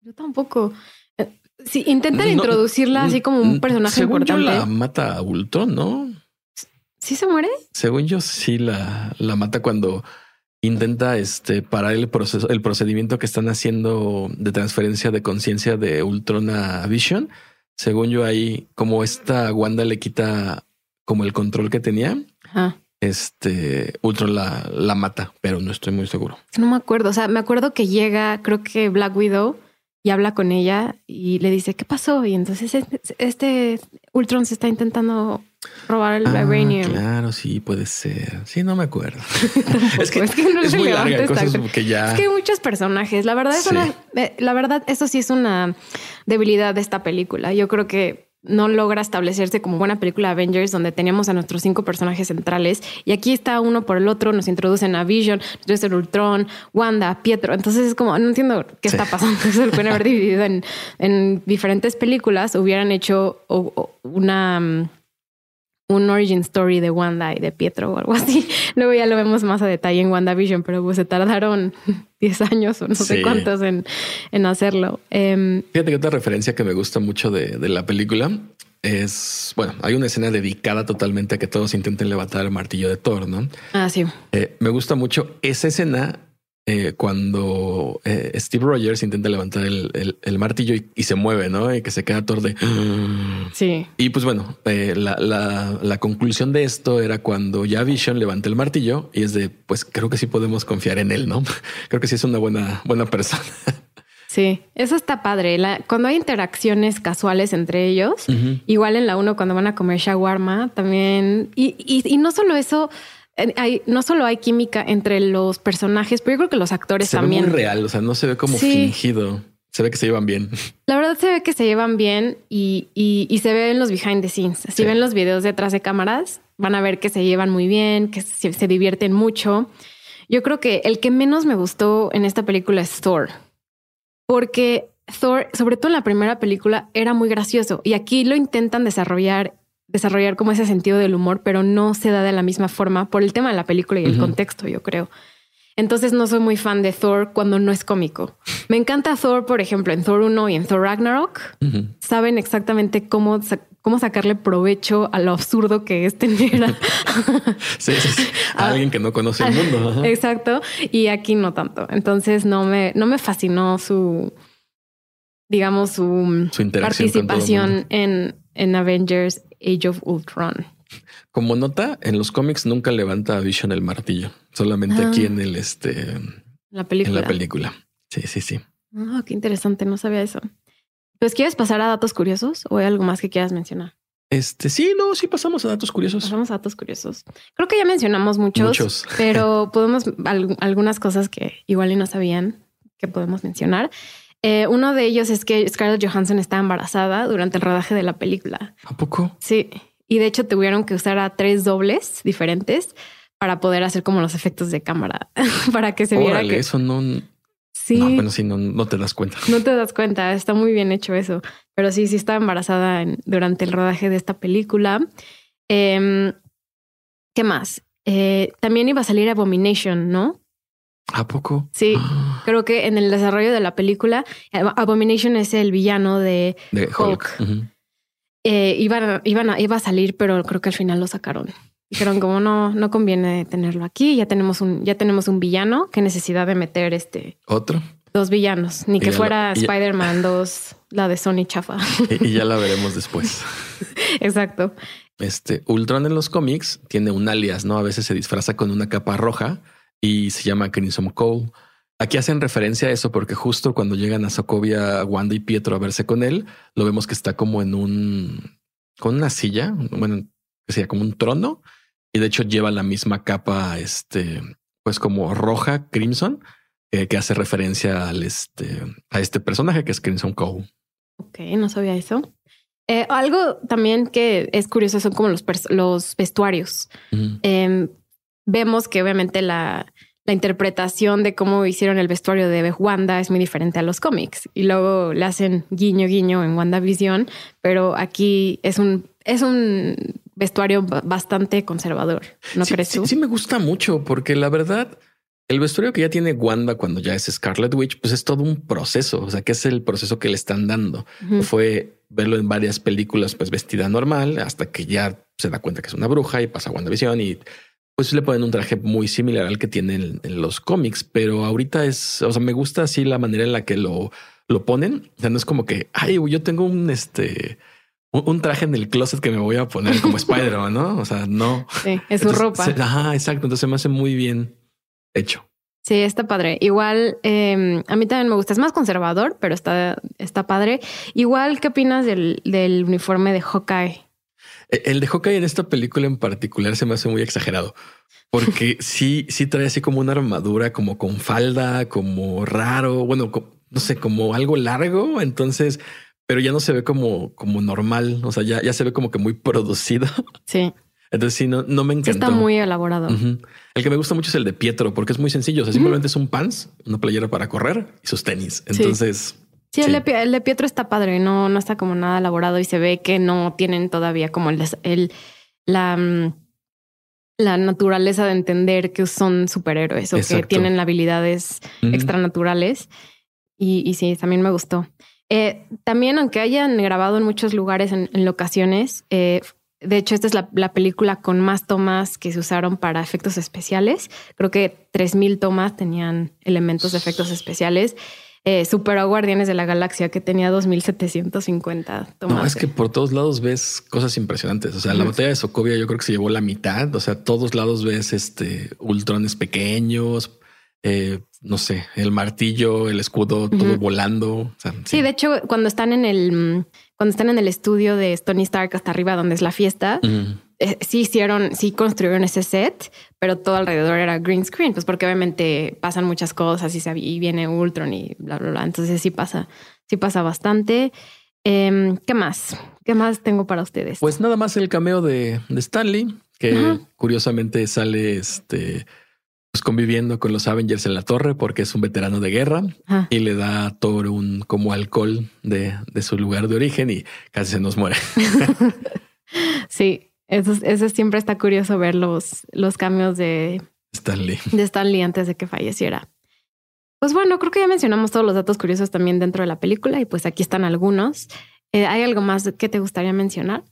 Yo tampoco. Eh, sí, intentan introducirla así como un personaje
según
importante.
Yo la mata a Ultron, ¿no?
¿Sí se muere?
Según yo, sí la, la mata cuando intenta este parar el proceso, el procedimiento que están haciendo de transferencia de conciencia de Ultron a Vision. Según yo, ahí, como esta Wanda le quita como el control que tenía, este Ultron la, la mata, pero no estoy muy seguro.
No me acuerdo. O sea, me acuerdo que llega, creo que Black Widow y habla con ella y le dice, ¿qué pasó? Y entonces este, este Ultron se está intentando robar el ah, vibranium.
Claro, sí, puede ser. Sí, no me acuerdo. es que, no es, muy larga, cosas que ya...
Es que hay muchos personajes. La verdad es una... Eh, la verdad, eso sí es una debilidad de esta película. Yo creo que no logra establecerse como buena película Avengers, donde teníamos a nuestros cinco personajes centrales y aquí está uno por el otro, nos introducen a Vision, entonces Ultron, Wanda, Pietro. Entonces es como, no entiendo qué está pasando. Se lo pueden haber dividido en, en diferentes películas, hubieran hecho una mm, un origin story de Wanda y de Pietro o algo así. Luego ya lo vemos más a detalle en WandaVision, pero pues se tardaron 10 años o no sé cuántos en, en hacerlo.
Em, Fíjate que otra referencia que me gusta mucho de, de, la película es, bueno, hay una escena dedicada totalmente a que todos intenten levantar el martillo de Thor, ¿no?
Ah, sí.
Eh, me gusta mucho esa escena eh, cuando eh, Steve Rogers intenta levantar el, martillo y, se mueve, ¿no? Y que se queda torde.
Sí.
Y pues bueno, eh, la, conclusión de esto era cuando ya Vision levanta el martillo y es de, pues creo que sí podemos confiar en él, ¿no? creo que sí es una buena, buena persona.
Sí, eso está padre. cuando hay interacciones casuales entre ellos, igual en la uno cuando van a comer shawarma también. Y, y no solo eso, hay, no solo hay química entre los personajes, pero yo creo que los actores también.
Ve muy real, o sea, no se ve como fingido. se ve que se llevan bien.
La verdad se ve que se llevan bien y, y, se ve en los behind the scenes. Si ven los videos detrás de cámaras, van a ver que se llevan muy bien, que se, se divierten mucho. Yo creo que el que menos me gustó en esta película es Thor, porque Thor, sobre todo en la primera película, era muy gracioso y aquí lo intentan desarrollar desarrollar como ese sentido del humor, pero no se da de la misma forma por el tema de la película y el contexto, yo creo. Entonces no soy muy fan de Thor cuando no es cómico. Me encanta Thor, por ejemplo, en Thor 1 y en Thor Ragnarok. Saben exactamente cómo, cómo sacarle provecho a lo absurdo que es tener a,
sí, alguien que no conoce el mundo.
Exacto. Y aquí no tanto. Entonces no me, no me fascinó su, digamos, su, participación en, en Avengers Age of Ultron.
Como nota, en los cómics nunca levanta a Vision el martillo, solamente aquí ah. en el este
la película.
En la película. Sí, sí, sí.
Ah, qué interesante, no sabía eso. Pues quieres pasar a datos curiosos o hay algo más que quieras mencionar?
Este sí, no, sí pasamos a datos curiosos.
Pasamos a datos curiosos. Creo que ya mencionamos muchos, muchos. pero podemos algunas cosas que igual y no sabían que podemos mencionar. Eh, uno de ellos es que Scarlett Johansson está embarazada durante el rodaje de la película.
¿A poco?
Sí. Y de hecho tuvieron que usar a tres dobles diferentes para poder hacer como los efectos de cámara, para que se viera que
eso no. Sí. No, bueno, sí, no, no te das cuenta.
No te das cuenta. Está muy bien hecho eso. Pero sí, sí estaba embarazada durante el rodaje de esta película. Em, ¿Qué más? Eh, también iba a salir Abomination, ¿no?
¿A poco?
Sí, creo que en el desarrollo de la película, Abomination es el villano de, Hulk. Eh, iban, iban a, iba a salir, pero creo que al final lo sacaron. Dijeron como no, no conviene tenerlo aquí. Ya tenemos un, ya tenemos un villano. Qué necesidad de meter este
otro.
Dos villanos, ni que fuera Spider-Man 2, la de Sony chafa.
Y, ya la veremos después.
Exacto.
Este Ultron en los cómics tiene un alias, ¿no? A veces se disfraza con una capa roja y se llama Crimson Cole. Aquí hacen referencia a eso porque justo cuando llegan a Sokovia, Wanda y Pietro a verse con él, lo vemos que está como en un con una silla, bueno, que sería como un trono y de hecho lleva la misma capa, este, pues como roja, crimson, eh, que hace referencia al este a este personaje que es Crimson Cole.
Ok, no sabía eso. Eh, algo también que es curioso son como los, los vestuarios vemos que obviamente la, la interpretación de cómo hicieron el vestuario de Wanda es muy diferente a los cómics y luego le hacen guiño guiño en WandaVision, pero aquí es un es un vestuario bastante conservador, ¿no crees
tú? Sí, me gusta mucho porque la verdad el vestuario que ya tiene Wanda cuando ya es Scarlet Witch, pues es todo un proceso, o sea, que es el proceso que le están dando. Fue verlo en varias películas pues vestida normal hasta que ya se da cuenta que es una bruja y pasa a WandaVision y pues le ponen un traje muy similar al que tienen en, los cómics, pero ahorita es, o sea, me gusta así la manera en la que lo, lo ponen. O sea, no es como que, ay, yo tengo un, este, un, traje en el closet que me voy a poner como Spider-Man, ¿no? O sea, no.
Sí, es su ropa.
ajá, exacto. Entonces me hace muy bien hecho.
Sí, está padre. Igual em, a mí también me gusta. Es más conservador, pero está, está padre. Igual, ¿qué opinas del, del uniforme de Hawkeye?
E, el de Hawkeye en esta película en particular se me hace muy exagerado porque sí, sí trae así como una armadura, como con falda, como raro, bueno, no sé, como algo largo. Entonces, pero ya no se ve como, como normal. O sea, ya, ya se ve como que muy producido.
Sí.
Entonces sí, no, no me encanta.
está muy elaborado.
El que me gusta mucho es el de Pietro, porque es muy sencillo. O sea, simplemente es un pans, una playera para correr y sus tenis. Entonces,
Sí, El, de, Pietro está padre, no, no está como nada elaborado y se ve que no tienen todavía como el, el la, mm, la naturaleza de entender que son superhéroes o que tienen habilidades extranaturales. Y, y, sí, también me gustó. Eh, también, aunque hayan grabado en muchos lugares, en, locaciones, eh, de hecho, esta es la, la, película con más tomas que se usaron para efectos especiales. Creo que 3.000 tomas tenían elementos de efectos especiales eh, superó a Guardianes de la Galaxia, que tenía 2750 tomas.
No, es que por todos lados ves cosas impresionantes. O sea, la botella de Sokovia yo creo que se llevó la mitad. O sea, todos lados ves este ultrones pequeños, eh, no sé, el martillo, el escudo, todo volando.
sí. de hecho, cuando están en el cuando están en el estudio de Tony Stark hasta arriba, donde es la fiesta, eh, sí hicieron, sí construyeron ese set, pero todo alrededor era green screen, pues porque obviamente pasan muchas cosas y, se, y viene Ultron y bla, bla, bla. Entonces sí pasa, sí pasa bastante. Em, ¿Qué más? ¿Qué más tengo para ustedes?
Pues nada más el cameo de, de Stanley, que curiosamente sale este pues, conviviendo con los Avengers en la torre porque es un veterano de guerra y le da a Thor un como alcohol de, de, su lugar de origen y casi se nos muere.
sí, eso, eso siempre está curioso ver los, los cambios de
Stanley.
de Stanley antes de que falleciera. Pues bueno, creo que ya mencionamos todos los datos curiosos también dentro de la película y pues aquí están algunos. Eh, ¿Hay algo más que te gustaría mencionar?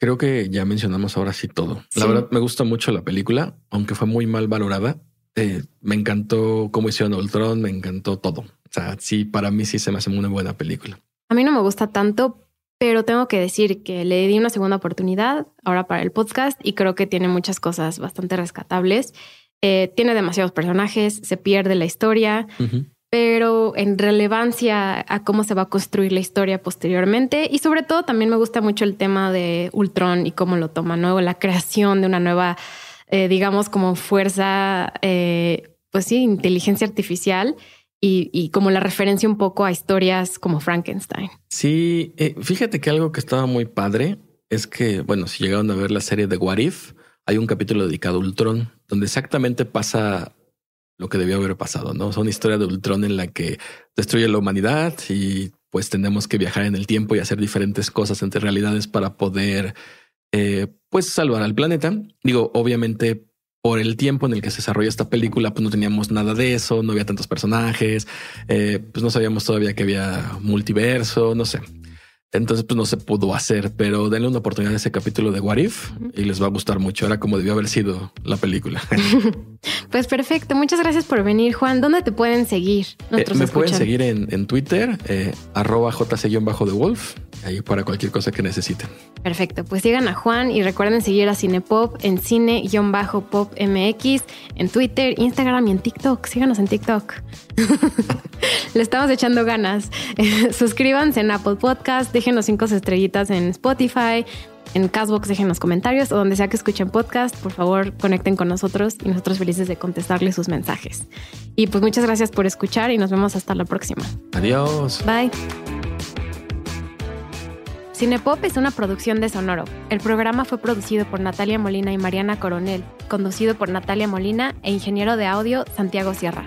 Creo que ya mencionamos ahora sí todo. La verdad me gusta mucho la película, aunque fue muy mal valorada. Eh, me encantó cómo hicieron Ultron, me encantó todo. O sea, sí, para mí sí se me hace una buena película.
A mí no me gusta tanto, pero tengo que decir que le di una segunda oportunidad ahora para el podcast y creo que tiene muchas cosas bastante rescatables. Eh, tiene demasiados personajes, se pierde la historia pero en relevancia a cómo se va a construir la historia posteriormente. Y sobre todo también me gusta mucho el tema de Ultron y cómo lo toma, ¿no? La creación de una nueva, eh, digamos, como fuerza, eh, pues sí, inteligencia artificial. Y, como la referencia un poco a historias como Frankenstein.
Sí, eh, fíjate que algo que estaba muy padre es que, bueno, si llegaron a ver la serie de What If, hay un capítulo dedicado a Ultron, donde exactamente pasa lo que debió haber pasado, ¿no? Es una historia de Ultron en la que destruye la humanidad y pues tenemos que viajar en el tiempo y hacer diferentes cosas entre realidades para poder eh, pues salvar al planeta. Digo, obviamente por el tiempo en el que se desarrolla esta película, pues no teníamos nada de eso, no había tantos personajes, eh, pues no sabíamos todavía que había multiverso, no sé. Entonces, pues no se pudo hacer, pero denle una oportunidad a ese capítulo de What If y les va a gustar mucho. Era como debió haber sido la película.
pues perfecto. Muchas gracias por venir, Juan. ¿Dónde te pueden seguir?
Eh, me pueden seguir en, Twitter, eh, arroba jc-the wolf, ahí para cualquier cosa que necesiten.
Perfecto. Pues sigan a Juan y recuerden seguir a Cinepop en cine-pop MX, en Twitter, Instagram y en TikTok. Síganos en TikTok. Le estamos echando ganas. Suscríbanse en Apple Podcast, déjenos cinco estrellitas en Spotify, en Castbox, dejen los comentarios o donde sea que escuchen podcast. Por favor, conecten con nosotros y nosotros felices de contestarles sus mensajes. Y pues muchas gracias por escuchar y nos vemos hasta la próxima.
Adiós.
Bye. Cinepop es una producción de Sonoro. El programa fue producido por Natalia Molina y Mariana Coronel, conducido por Natalia Molina e ingeniero de audio Santiago Sierra.